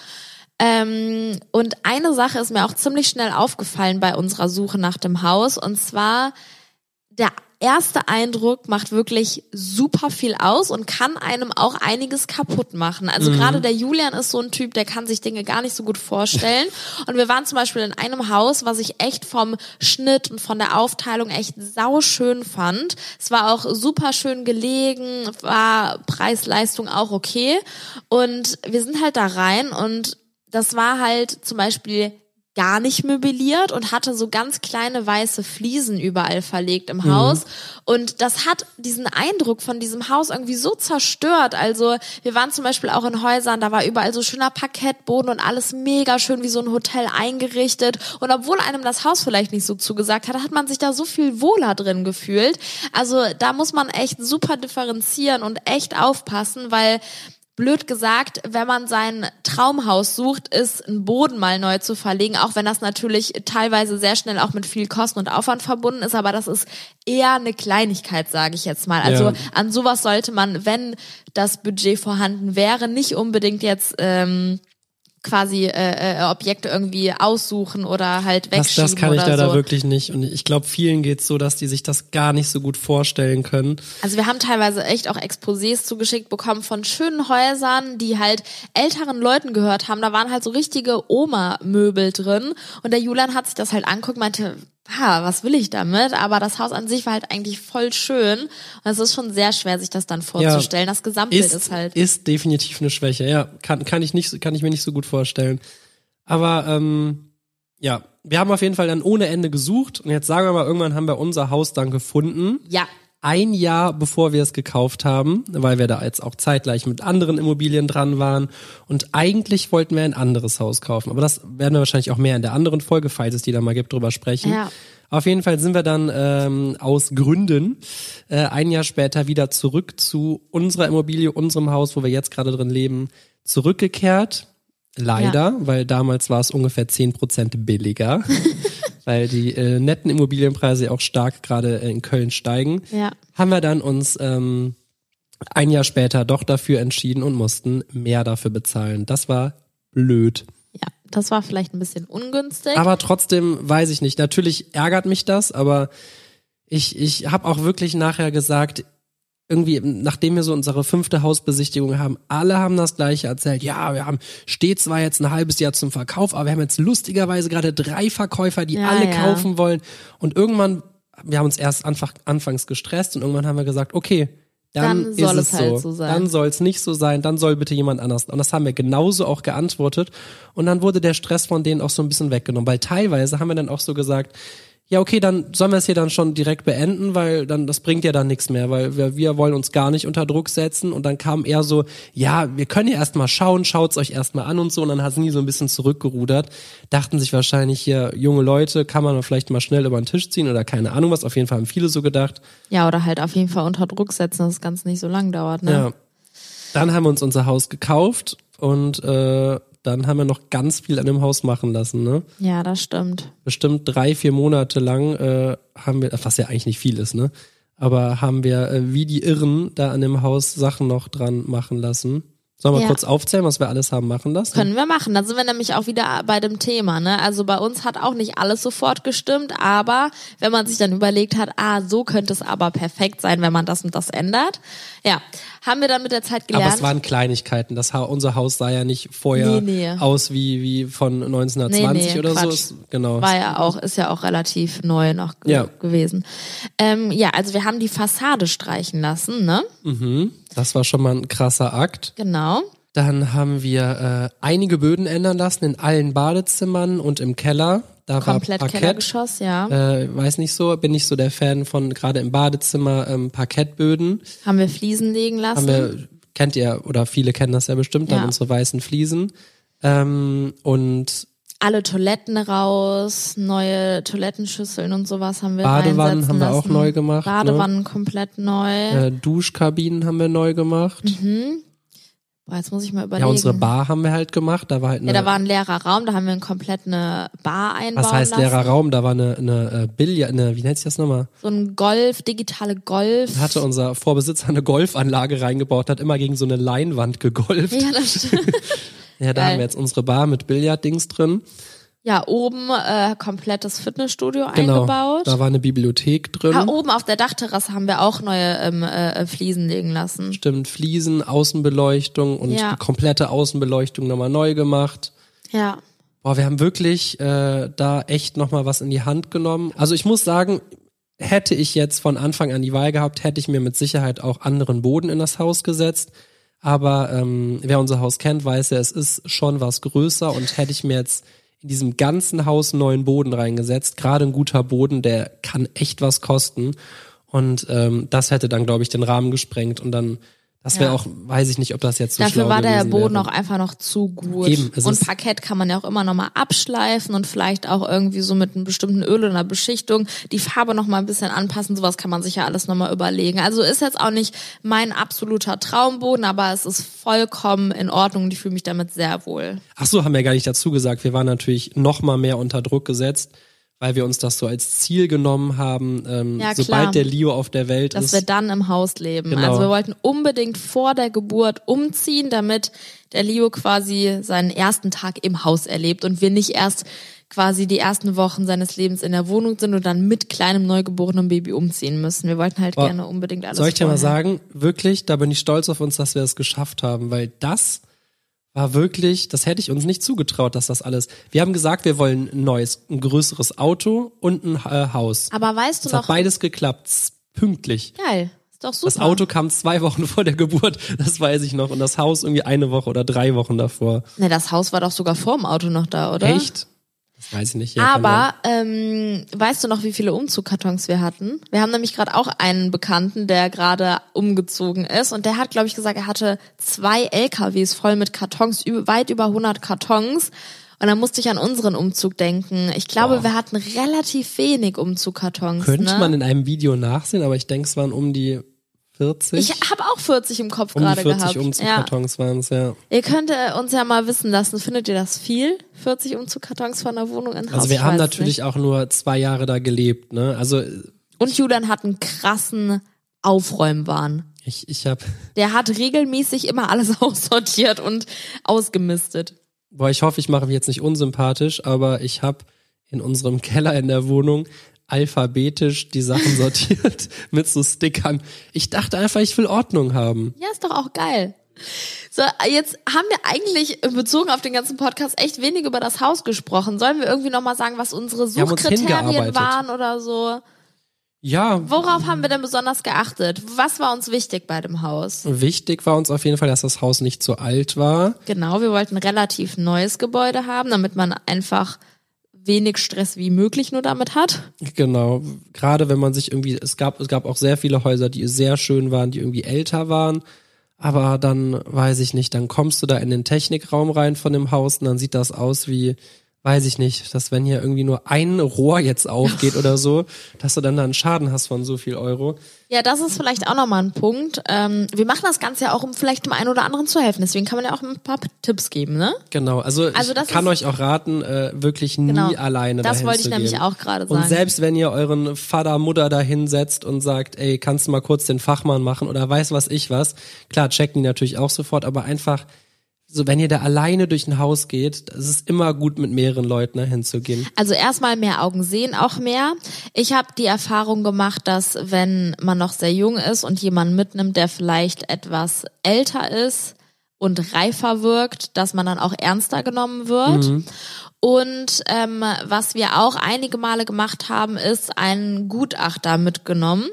Ähm, und eine Sache ist mir auch ziemlich schnell aufgefallen bei unserer Suche nach dem Haus und zwar der erste Eindruck macht wirklich super viel aus und kann einem auch einiges kaputt machen. Also gerade der Julian ist so ein Typ, der kann sich Dinge gar nicht so gut vorstellen. (laughs) Und wir waren zum Beispiel in einem Haus, was ich echt vom Schnitt und von der Aufteilung echt sauschön fand. Es war auch super schön gelegen, war Preis-Leistung auch okay. Und wir sind halt da rein und das war halt zum Beispiel gar nicht möbliert und hatte so ganz kleine weiße Fliesen überall verlegt im Haus. Und das hat diesen Eindruck von diesem Haus irgendwie so zerstört. Also wir waren zum Beispiel auch in Häusern, da war überall so schöner Parkettboden und alles mega schön wie so ein Hotel eingerichtet. Und obwohl einem das Haus vielleicht nicht so zugesagt hat, hat man sich da so viel wohler drin gefühlt. Also da muss man echt super differenzieren und echt aufpassen, weil blöd gesagt, wenn man sein Traumhaus sucht, ist ein Boden mal neu zu verlegen, auch wenn das natürlich teilweise sehr schnell auch mit viel Kosten und Aufwand verbunden ist, aber das ist eher eine Kleinigkeit, sage ich jetzt mal. Also Ja. an sowas sollte man, wenn das Budget vorhanden wäre, nicht unbedingt jetzt ähm, quasi äh, äh, Objekte irgendwie aussuchen oder halt Das, wegschieben das kann ich leider so. wirklich nicht. Und ich glaube, vielen geht's so, dass die sich das gar nicht so gut vorstellen können. Also wir haben teilweise echt auch Exposés zugeschickt bekommen von schönen Häusern, die halt älteren Leuten gehört haben. Da waren halt so richtige Oma-Möbel drin. Und der Julian hat sich das halt anguckt, meinte, ha, was will ich damit? Aber das Haus an sich war halt eigentlich voll schön. Und es ist schon sehr schwer, sich das dann vorzustellen. Das Gesamtbild ist, Ist, halt. ist definitiv eine Schwäche. Ja, kann, kann ich nicht, kann ich mir nicht so gut vorstellen. Aber ähm, ja, wir haben auf jeden Fall dann ohne Ende gesucht und jetzt sagen wir mal, irgendwann haben wir unser Haus dann gefunden. ja, Ein Jahr bevor wir es gekauft haben, weil wir da jetzt auch zeitgleich mit anderen Immobilien dran waren. Und eigentlich wollten wir ein anderes Haus kaufen. Aber das werden wir wahrscheinlich auch mehr in der anderen Folge, falls es die da mal gibt, drüber sprechen. Ja. Auf jeden Fall sind wir dann ähm, aus Gründen äh, ein Jahr später wieder zurück zu unserer Immobilie, unserem Haus, wo wir jetzt gerade drin leben, zurückgekehrt. Leider, weil damals war es ungefähr 10% billiger, (laughs) weil die äh, netten Immobilienpreise auch stark gerade in Köln steigen. ja. Haben wir dann uns ähm, ein Jahr später doch dafür entschieden und mussten mehr dafür bezahlen. Das war blöd. Ja, das war vielleicht ein bisschen ungünstig. Aber trotzdem weiß ich nicht. Natürlich ärgert mich das, aber ich, ich habe auch wirklich nachher gesagt, irgendwie, nachdem wir so unsere fünfte Hausbesichtigung haben, alle haben das gleiche erzählt. Ja, wir haben, steht zwar jetzt ein halbes Jahr zum Verkauf, aber wir haben jetzt lustigerweise gerade drei Verkäufer, die Ja, alle ja. kaufen wollen. Und irgendwann, wir haben uns erst anfang, anfangs gestresst und irgendwann haben wir gesagt, okay, dann, Dann soll ist es es halt so. so sein. Dann soll es nicht so sein, dann soll bitte jemand anders. Und das haben wir genauso auch geantwortet. Und dann wurde der Stress von denen auch so ein bisschen weggenommen, weil teilweise haben wir dann auch so gesagt, ja, okay, dann sollen wir es hier dann schon direkt beenden, weil dann das bringt ja dann nichts mehr, weil wir, wir wollen uns gar nicht unter Druck setzen. Und dann kam eher so, ja, wir können ja erstmal schauen, schaut's euch erstmal an und so. Und dann hat nie so ein bisschen zurückgerudert. Dachten sich wahrscheinlich hier, junge Leute, kann man vielleicht mal schnell über den Tisch ziehen oder keine Ahnung was. Auf jeden Fall haben viele so gedacht. ja, oder halt auf jeden Fall unter Druck setzen, dass das Ganze nicht so lang dauert. Ne? Ja. Dann haben wir uns unser Haus gekauft und äh, dann haben wir noch ganz viel an dem Haus machen lassen. Ne? ja, das stimmt. Bestimmt drei, vier Monate lang äh, haben wir, was ja eigentlich nicht viel ist, ne? Aber haben wir äh, wie die Irren da an dem Haus Sachen noch dran machen lassen. Sollen wir Ja. kurz aufzählen, was wir alles haben machen lassen? Können wir machen. Da sind wir nämlich auch wieder bei dem Thema. Ne? Also bei uns hat auch nicht alles sofort gestimmt, aber wenn man sich dann überlegt hat, ah, so könnte es aber perfekt sein, wenn man das und das ändert. Ja, haben wir dann mit der Zeit Aber gelernt. es waren Kleinigkeiten. Das unser Haus sah ja nicht vorher Nee, nee. aus wie, wie von 1920 Nee, oder so. Quatsch. Es- Genau. war ja auch, ist ja auch relativ neu noch Ja. gewesen. Ähm, ja, also wir haben die Fassade streichen lassen, ne? Das war schon mal ein krasser Akt. Genau. Dann haben wir äh, einige Böden ändern lassen in allen Badezimmern und im Keller. Da Komplett war Parkett. Kellergeschoss, ja. Äh, weiß nicht so, bin nicht so der Fan von gerade im Badezimmer ähm, Parkettböden. Haben wir Fliesen legen lassen. Haben wir, kennt ihr oder viele kennen das ja bestimmt, dann Ja. unsere weißen Fliesen. Ähm, und Alle Toiletten raus, neue Toilettenschüsseln und sowas haben wir Badewannen haben wir auch neu gemacht, ne? Badewannen komplett neu. äh, Duschkabinen haben wir neu gemacht. Boah, jetzt muss ich mal überlegen. Ja, unsere Bar haben wir halt gemacht. Da war halt eine, Ja, da war ein leerer Raum, da haben wir komplett eine Bar einbauen was heißt lassen. leerer Raum? Da war eine, eine äh, Billard, eine, wie nennt sich das nochmal? So ein Golf, digitale Golf. Da hatte unser Vorbesitzer eine Golfanlage reingebaut, hat immer gegen so eine Leinwand gegolft. Ja, das stimmt. (laughs) Ja, da Geil. haben wir jetzt unsere Bar mit Billarddings drin. Ja, oben äh, komplettes Fitnessstudio Genau. eingebaut. Da war eine Bibliothek drin. Ah, oben auf der Dachterrasse haben wir auch neue ähm, äh, Fliesen legen lassen. Stimmt, Fliesen, Außenbeleuchtung und Ja. die komplette Außenbeleuchtung nochmal neu gemacht. Ja. Boah, wir haben wirklich äh, da echt nochmal was in die Hand genommen. Also ich muss sagen, hätte ich jetzt von Anfang an die Wahl gehabt, hätte ich mir mit Sicherheit auch anderen Boden in das Haus gesetzt. Aber ähm, wer unser Haus kennt, weiß ja, es ist schon was größer und hätte ich mir jetzt in diesem ganzen Haus neuen Boden reingesetzt, gerade ein guter Boden, der kann echt was kosten. Und ähm, das hätte dann, glaube ich, den Rahmen gesprengt und dann, das wäre Ja. auch, weiß ich nicht, ob das jetzt so Dafür war der Boden wäre. auch einfach noch zu gut. Eben, und Parkett kann man ja auch immer nochmal abschleifen und vielleicht auch irgendwie so mit einem bestimmten Öl oder einer Beschichtung die Farbe nochmal ein bisschen anpassen. Sowas kann man sich ja alles nochmal überlegen. Also ist jetzt auch nicht mein absoluter Traumboden, aber es ist vollkommen in Ordnung und ich fühle mich damit sehr wohl. Ach so, haben wir gar nicht dazu gesagt. Wir waren natürlich noch mal mehr unter Druck gesetzt, weil wir uns das so als Ziel genommen haben. Ähm, Ja, sobald der Leo auf der Welt dass ist, wir dann im Haus leben. Genau. Also wir wollten unbedingt vor der Geburt umziehen, damit der Leo quasi seinen ersten Tag im Haus erlebt und wir nicht erst quasi die ersten Wochen seines Lebens in der Wohnung sind und dann mit kleinem neugeborenen Baby umziehen müssen. Wir wollten halt Boah, gerne unbedingt alles soll ich dir mal sagen, wirklich, da bin ich stolz auf uns, dass wir es geschafft haben, weil das war wirklich, das hätte ich uns nicht zugetraut, dass das alles. Wir haben gesagt, wir wollen ein neues, ein größeres Auto und ein äh, Haus. Aber weißt du Es hat noch, beides geklappt, pünktlich. geil, ist doch super. Das Auto kam zwei Wochen (laughs) vor der Geburt, das weiß ich noch, und das Haus irgendwie eine Woche oder drei Wochen davor. Ne, das Haus war doch sogar vor dem Auto noch da, oder? Echt? Das weiß ich nicht. Sein. Aber ähm, weißt du noch, wie viele Umzugkartons wir hatten? Wir haben nämlich gerade auch einen Bekannten, der gerade umgezogen ist und der hat, glaube ich, gesagt, er hatte zwei LKWs voll mit Kartons, weit über 100 Kartons. Und dann musste ich an unseren Umzug denken. Ich glaube, Boah. wir hatten relativ wenig Umzugkartons. Könnte ne? man in einem Video nachsehen, aber ich denke, es waren um die 40. ich habe auch 40 im Kopf um gerade 40 gehabt. Ja. Umzugkartons waren es, ja. Ihr könnt äh, uns ja mal wissen lassen, findet ihr das viel? 40 Umzugkartons von der Wohnung in Haus? Also wir haben natürlich nicht. auch nur zwei Jahre da gelebt, ne? Also Und Julian hat einen krassen Aufräumwahn. ich, ich habe, (laughs) Der hat regelmäßig immer alles (laughs) aussortiert und ausgemistet. boah, ich hoffe, ich mache mich jetzt nicht unsympathisch, aber ich habe in unserem Keller in der Wohnung alphabetisch die Sachen (laughs) sortiert mit so Stickern. Ich dachte einfach, ich will Ordnung haben. Ja, ist doch auch geil. So, jetzt haben wir eigentlich bezogen auf den ganzen Podcast echt wenig über das Haus gesprochen. Sollen wir irgendwie nochmal sagen, was unsere Suchkriterien waren oder so? Ja, Worauf haben wir denn besonders geachtet? Was war uns wichtig bei dem Haus? wichtig war uns auf jeden Fall, dass das Haus nicht zu alt war. Genau, wir wollten ein relativ neues Gebäude haben, damit man einfach wenig Stress wie möglich nur damit hat. Genau, gerade wenn man sich irgendwie, es gab, es gab auch sehr viele Häuser, die sehr schön waren, die irgendwie älter waren. Aber dann weiß ich nicht, dann kommst du da in den Technikraum rein von dem Haus und dann sieht das aus wie, weiß ich nicht, dass wenn hier irgendwie nur ein Rohr jetzt aufgeht oder so, dass du dann da einen Schaden hast von so viel Euro. Ja, das ist vielleicht auch nochmal ein Punkt. Ähm, wir machen das Ganze ja auch, um vielleicht dem einen oder anderen zu helfen. Deswegen kann man ja auch ein paar Tipps geben, ne? Genau, also, Also ich kann euch auch raten, äh, wirklich nie Genau. alleine Das wollte ich nämlich auch gerade Und sagen. selbst wenn ihr euren Vater, Mutter da hinsetzt und sagt, ey, kannst du mal kurz den Fachmann machen oder weiß was ich was, klar, checken die natürlich auch sofort, aber einfach, so wenn ihr da alleine durch ein Haus geht, es ist immer gut, mit mehreren Leuten hinzugehen. Also erstmal mehr Augen sehen auch mehr. Ich habe die Erfahrung gemacht, dass wenn man noch sehr jung ist und jemanden mitnimmt, der vielleicht etwas älter ist und reifer wirkt, dass man dann auch ernster genommen wird. Und ähm, was wir auch einige Male gemacht haben, ist einen Gutachter mitgenommen.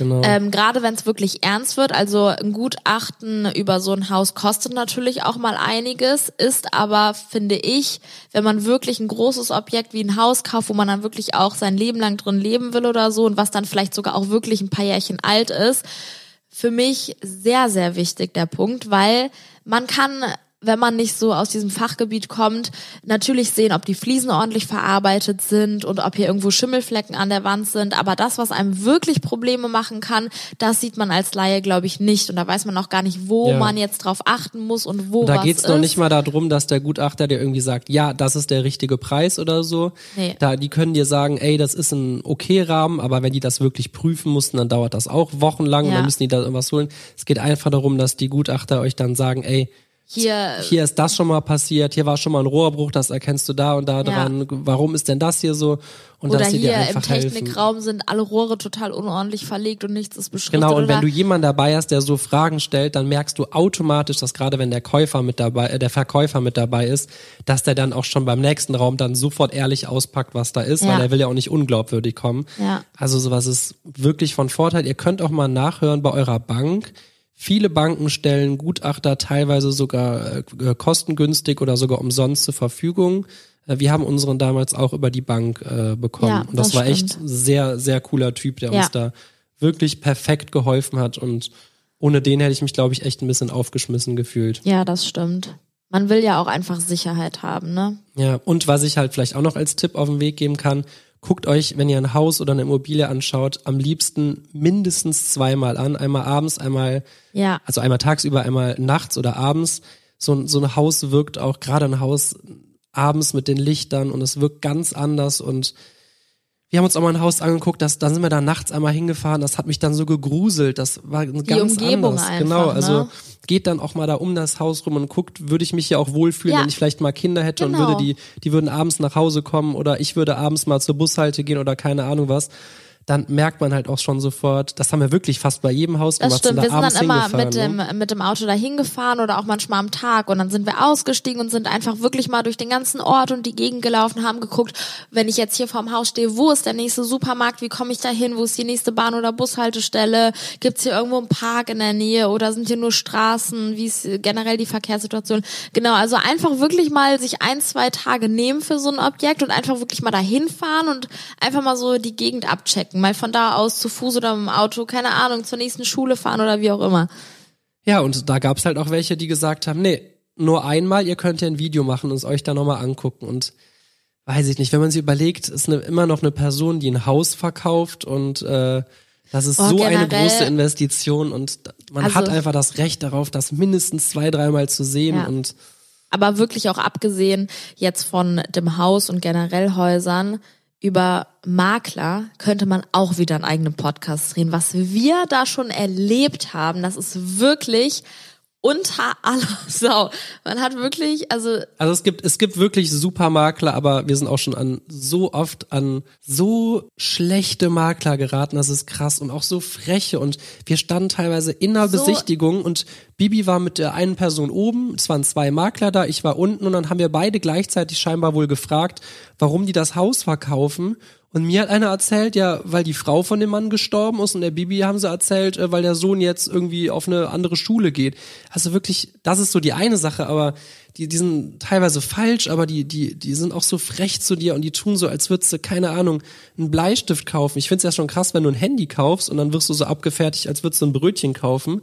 Genau. Ähm, Gerade wenn es wirklich ernst wird, also ein Gutachten über so ein Haus kostet natürlich auch mal einiges, ist aber, finde ich, wenn man wirklich ein großes Objekt wie ein Haus kauft, wo man dann wirklich auch sein Leben lang drin leben will oder so und was dann vielleicht sogar auch wirklich ein paar Jährchen alt ist, für mich sehr, sehr wichtig der Punkt, weil man kann wenn man nicht so aus diesem Fachgebiet kommt, natürlich sehen, ob die Fliesen ordentlich verarbeitet sind und ob hier irgendwo Schimmelflecken an der Wand sind. Aber das, was einem wirklich Probleme machen kann, das sieht man als Laie, glaube ich, nicht. Und da weiß man auch gar nicht, wo Ja. man jetzt drauf achten muss und wo Und da was geht's ist. noch nicht mal darum, dass der Gutachter dir irgendwie sagt, ja, das ist der richtige Preis oder so. Nee. Da, die können dir sagen, ey, das ist ein okay Rahmen, aber wenn die das wirklich prüfen mussten, dann dauert das auch wochenlang und Ja. dann müssen die da irgendwas holen. Es geht einfach darum, dass die Gutachter euch dann sagen, ey, Hier, hier ist das schon mal passiert, hier war schon mal ein Rohrbruch, das erkennst du da und da Ja. dran. Warum ist denn das hier so? Und oder dass hier im einfach helfen. Technikraum sind alle Rohre total unordentlich verlegt und nichts ist beschriftet. Genau, und wenn du jemanden dabei hast, der so Fragen stellt, dann merkst du automatisch, dass gerade wenn der Käufer mit dabei, äh, der Verkäufer mit dabei ist, dass der dann auch schon beim nächsten Raum dann sofort ehrlich auspackt, was da ist, Ja. weil er will ja auch nicht unglaubwürdig kommen. Ja. Also sowas ist wirklich von Vorteil. Ihr könnt auch mal nachhören bei eurer Bank. Viele Banken stellen Gutachter teilweise sogar äh, kostengünstig oder sogar umsonst zur Verfügung. Äh, Wir haben unseren damals auch über die Bank äh, bekommen. Ja, und das, das war echt sehr, sehr cooler Typ, der Ja. uns da wirklich perfekt geholfen hat. Und ohne den hätte ich mich, glaube ich, echt ein bisschen aufgeschmissen gefühlt. Ja, das stimmt. Man will ja auch einfach Sicherheit haben, ne? Ja, und was ich halt vielleicht auch noch als Tipp auf den Weg geben kann, guckt euch, wenn ihr ein Haus oder eine Immobilie anschaut, am liebsten mindestens zweimal an. Einmal abends, einmal, Ja. also einmal tagsüber, einmal nachts oder abends. So, ein- so ein Haus wirkt auch, gerade ein Haus abends mit den Lichtern und es wirkt ganz anders und wir haben uns auch mal ein Haus angeguckt, das, dann sind wir da nachts einmal hingefahren, das hat mich dann so gegruselt, das war ganz Umgebung anders. einfach, genau, also ne? geht dann auch mal da um das Haus rum und guckt, würde ich mich ja auch wohlfühlen, Ja. wenn ich vielleicht mal Kinder hätte und Genau. würde die, die würden abends nach Hause kommen oder ich würde abends mal zur Bushalte gehen oder keine Ahnung was. Dann merkt man halt auch schon sofort, das haben wir wirklich fast bei jedem Haus Das gemacht, stimmt. sind Wir da sind abends dann immer mit dem, ne? mit dem Auto dahin gefahren oder auch manchmal am Tag und dann sind wir ausgestiegen und sind einfach wirklich mal durch den ganzen Ort und die Gegend gelaufen, haben geguckt, wenn ich jetzt hier vorm Haus stehe, wo ist der nächste Supermarkt, wie komme ich da hin, wo ist die nächste Bahn- oder Bushaltestelle, gibt's hier irgendwo einen Park in der Nähe oder sind hier nur Straßen, wie ist generell die Verkehrssituation. Genau, also einfach wirklich mal sich ein, zwei Tage nehmen für so ein Objekt und einfach wirklich mal dahin fahren und einfach mal so die Gegend abchecken, mal von da aus zu Fuß oder mit dem Auto, keine Ahnung, zur nächsten Schule fahren oder wie auch immer. Ja, und da gab's halt auch welche, die gesagt haben, nee, nur einmal, ihr könnt ja ein Video machen und es euch dann nochmal angucken. Und weiß ich nicht, wenn man sich überlegt, ist eine, immer noch eine Person, die ein Haus verkauft und äh, das ist Oh, so eine generell- große Investition und da- man Also- hat einfach das Recht darauf, das mindestens zwei, dreimal zu sehen Ja. und Aber wirklich auch abgesehen jetzt von dem Haus und generell Häusern, über Makler könnte man auch wieder einen eigenen Podcast drehen. Was wir da schon erlebt haben, das ist wirklich unter aller Sau. Man hat wirklich, also Also es gibt, es gibt wirklich super Makler, aber wir sind auch schon an so oft an so schlechte Makler geraten, das ist krass und auch so freche. Und wir standen teilweise in einer So- Besichtigung und Bibi war mit der einen Person oben, es waren zwei Makler da, ich war unten. Und dann haben wir beide gleichzeitig scheinbar wohl gefragt, warum die das Haus verkaufen und mir hat einer erzählt, ja, weil die Frau von dem Mann gestorben ist und der Bibi haben sie erzählt, äh, weil der Sohn jetzt irgendwie auf eine andere Schule geht. Also wirklich, das ist so die eine Sache, aber die, die sind teilweise falsch, aber die, die, die sind auch so frech zu dir und die tun so, als würdest du, keine Ahnung, einen Bleistift kaufen. Ich find's ja schon krass, wenn du ein Handy kaufst und dann wirst du so abgefertigt, als würdest du ein Brötchen kaufen.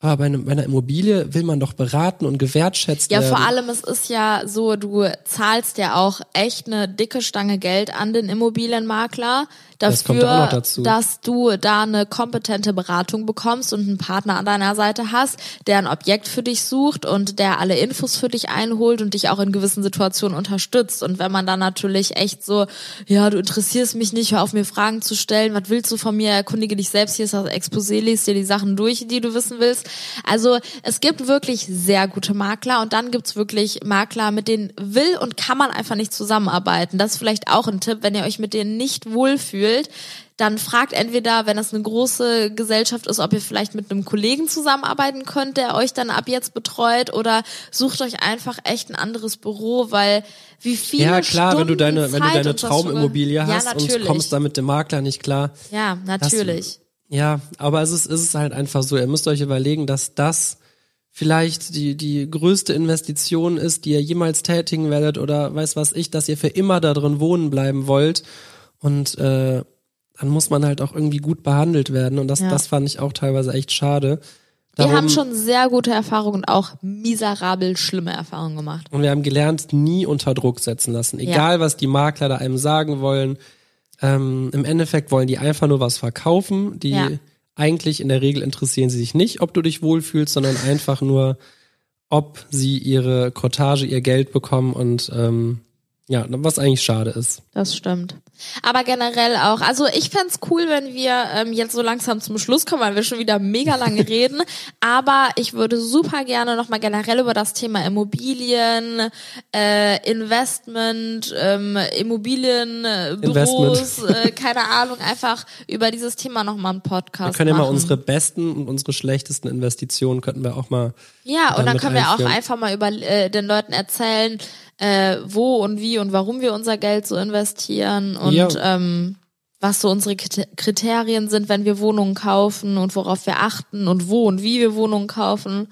Aber bei, einem, bei einer Immobilie will man doch beraten und gewertschätzt Ja, werden. vor allem, es ist ja so, du zahlst ja auch echt eine dicke Stange Geld an den Immobilienmakler Das kommt dafür, auch noch dazu. dass du da eine kompetente Beratung bekommst und einen Partner an deiner Seite hast, der ein Objekt für dich sucht und der alle Infos für dich einholt und dich auch in gewissen Situationen unterstützt. Und wenn man dann natürlich echt so, ja, du interessierst mich nicht, hör auf mir Fragen zu stellen, was willst du von mir, erkundige dich selbst, hier ist das Exposé, liest dir die Sachen durch, die du wissen willst. Also es gibt wirklich sehr gute Makler und dann gibt's wirklich Makler, mit denen will und kann man einfach nicht zusammenarbeiten. Das ist vielleicht auch ein Tipp, wenn ihr euch mit denen nicht wohlfühlt, dann fragt entweder, wenn es eine große Gesellschaft ist, ob ihr vielleicht mit einem Kollegen zusammenarbeiten könnt, der euch dann ab jetzt betreut oder sucht euch einfach echt ein anderes Büro, weil wie viele ja, klar, Stunden wenn du deine, wenn du Zeit deine das Traumimmobilie ja, hast und natürlich. kommst dann mit dem Makler nicht klar. Ja, natürlich. Ja, aber es ist, es ist halt einfach so, ihr müsst euch überlegen, dass das vielleicht die, die größte Investition ist, die ihr jemals tätigen werdet oder weiß was ich, dass ihr für immer da drin wohnen bleiben wollt. Und äh, dann muss man halt auch irgendwie gut behandelt werden. Und das, Ja. das fand ich auch teilweise echt schade. Wir Darum- haben schon sehr gute Erfahrungen und auch miserabel schlimme Erfahrungen gemacht. Und wir haben gelernt, nie unter Druck setzen lassen. Egal, was die Makler da einem sagen wollen. Ähm, Im Endeffekt wollen die einfach nur was verkaufen. Die Ja. eigentlich in der Regel interessieren sie sich nicht, ob du dich wohlfühlst, sondern einfach nur, ob sie ihre Cottage, ihr Geld bekommen und ähm, ja, was eigentlich schade ist. Das stimmt. Aber generell auch, also ich fänd's cool, wenn wir ähm, jetzt so langsam zum Schluss kommen, weil wir schon wieder mega lange (laughs) reden. Aber ich würde super gerne nochmal generell über das Thema Immobilien, äh, Investment, ähm, Immobilien, äh, äh, keine Ahnung, einfach über dieses Thema nochmal einen Podcast Wir können ja machen. mal unsere besten und unsere schlechtesten Investitionen könnten wir auch mal. Ja, und dann können wir auch einfach mal über äh, den Leuten erzählen, äh, wo und wie und warum wir unser Geld so investieren und ähm, was so unsere Kriter- Kriterien sind, wenn wir Wohnungen kaufen und worauf wir achten und wo und wie wir Wohnungen kaufen.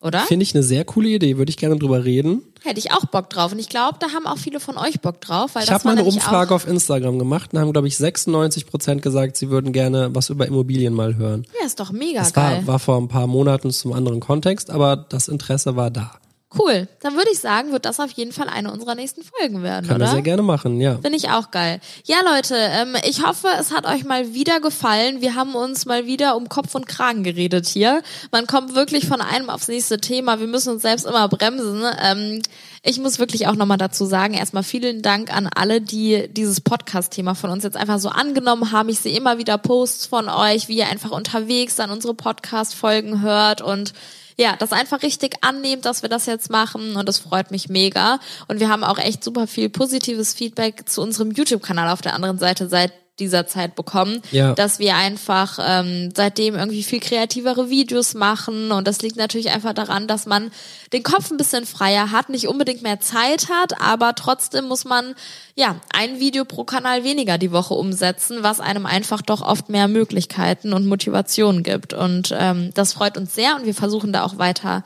Oder? Finde ich eine sehr coole Idee, würde ich gerne drüber reden. Hätte ich auch Bock drauf. Und ich glaube, da haben auch viele von euch Bock drauf. Weil Ich habe mal eine Umfrage auf Instagram gemacht und haben, glaube ich, 96 Prozent gesagt, sie würden gerne was über Immobilien mal hören. ja, ist doch mega Das geil. war, war vor ein paar Monaten zum anderen Kontext, aber das Interesse war da. Cool. Dann würde ich sagen, wird das auf jeden Fall eine unserer nächsten Folgen werden, Kann oder? er sehr gerne machen, ja. Finde ich auch geil. Ja, Leute, ähm, ich hoffe, es hat euch mal wieder gefallen. Wir haben uns mal wieder um Kopf und Kragen geredet hier. Man kommt wirklich von einem aufs nächste Thema. Wir müssen uns selbst immer bremsen. Ähm, ich muss wirklich auch nochmal dazu sagen, erstmal vielen Dank an alle, die dieses Podcast-Thema von uns jetzt einfach so angenommen haben. Ich sehe immer wieder Posts von euch, wie ihr einfach unterwegs dann unsere Podcast-Folgen hört und ja, das einfach richtig annehmt, dass wir das jetzt machen und das freut mich mega. Und wir haben auch echt super viel positives Feedback zu unserem YouTube-Kanal auf der anderen Seite seit dieser Zeit bekommen, Ja. dass wir einfach ähm, seitdem irgendwie viel kreativere Videos machen und das liegt natürlich einfach daran, dass man den Kopf ein bisschen freier hat, nicht unbedingt mehr Zeit hat, aber trotzdem muss man ja ein Video pro Kanal weniger die Woche umsetzen, was einem einfach doch oft mehr Möglichkeiten und Motivation gibt und ähm, das freut uns sehr und wir versuchen da auch weiter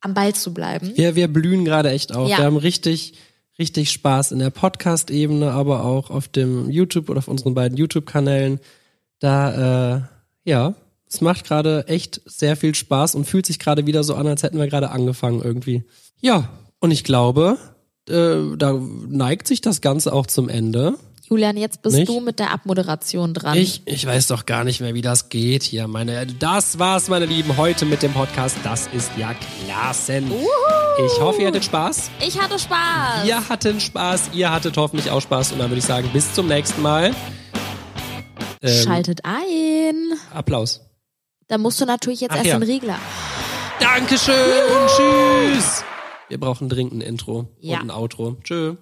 am Ball zu bleiben. Wir, wir blühen gerade echt auf. Ja. Wir haben richtig, richtig Spaß in der Podcast-Ebene, aber auch auf dem YouTube oder auf unseren beiden YouTube-Kanälen. Da, äh, ja, es macht gerade echt sehr viel Spaß und fühlt sich gerade wieder so an, als hätten wir gerade angefangen irgendwie. Ja, und ich glaube, äh, da neigt sich das Ganze auch zum Ende. Julian, jetzt bist Nicht? du mit der Abmoderation dran. Ich, ich weiß doch gar nicht mehr, wie das geht hier. Meine, das war's, meine Lieben, heute mit dem Podcast. Das ist ja klasse. Ich hoffe, ihr hattet Spaß. Ich hatte Spaß. Wir hatten Spaß, ihr hattet hoffentlich auch Spaß und dann würde ich sagen, bis zum nächsten Mal. Ähm, Schaltet ein. Applaus. Da musst du natürlich jetzt Ach erst ja. den Regler. Dankeschön. Tschüss. Wir brauchen dringend ein Intro Ja. und ein Outro. Tschö.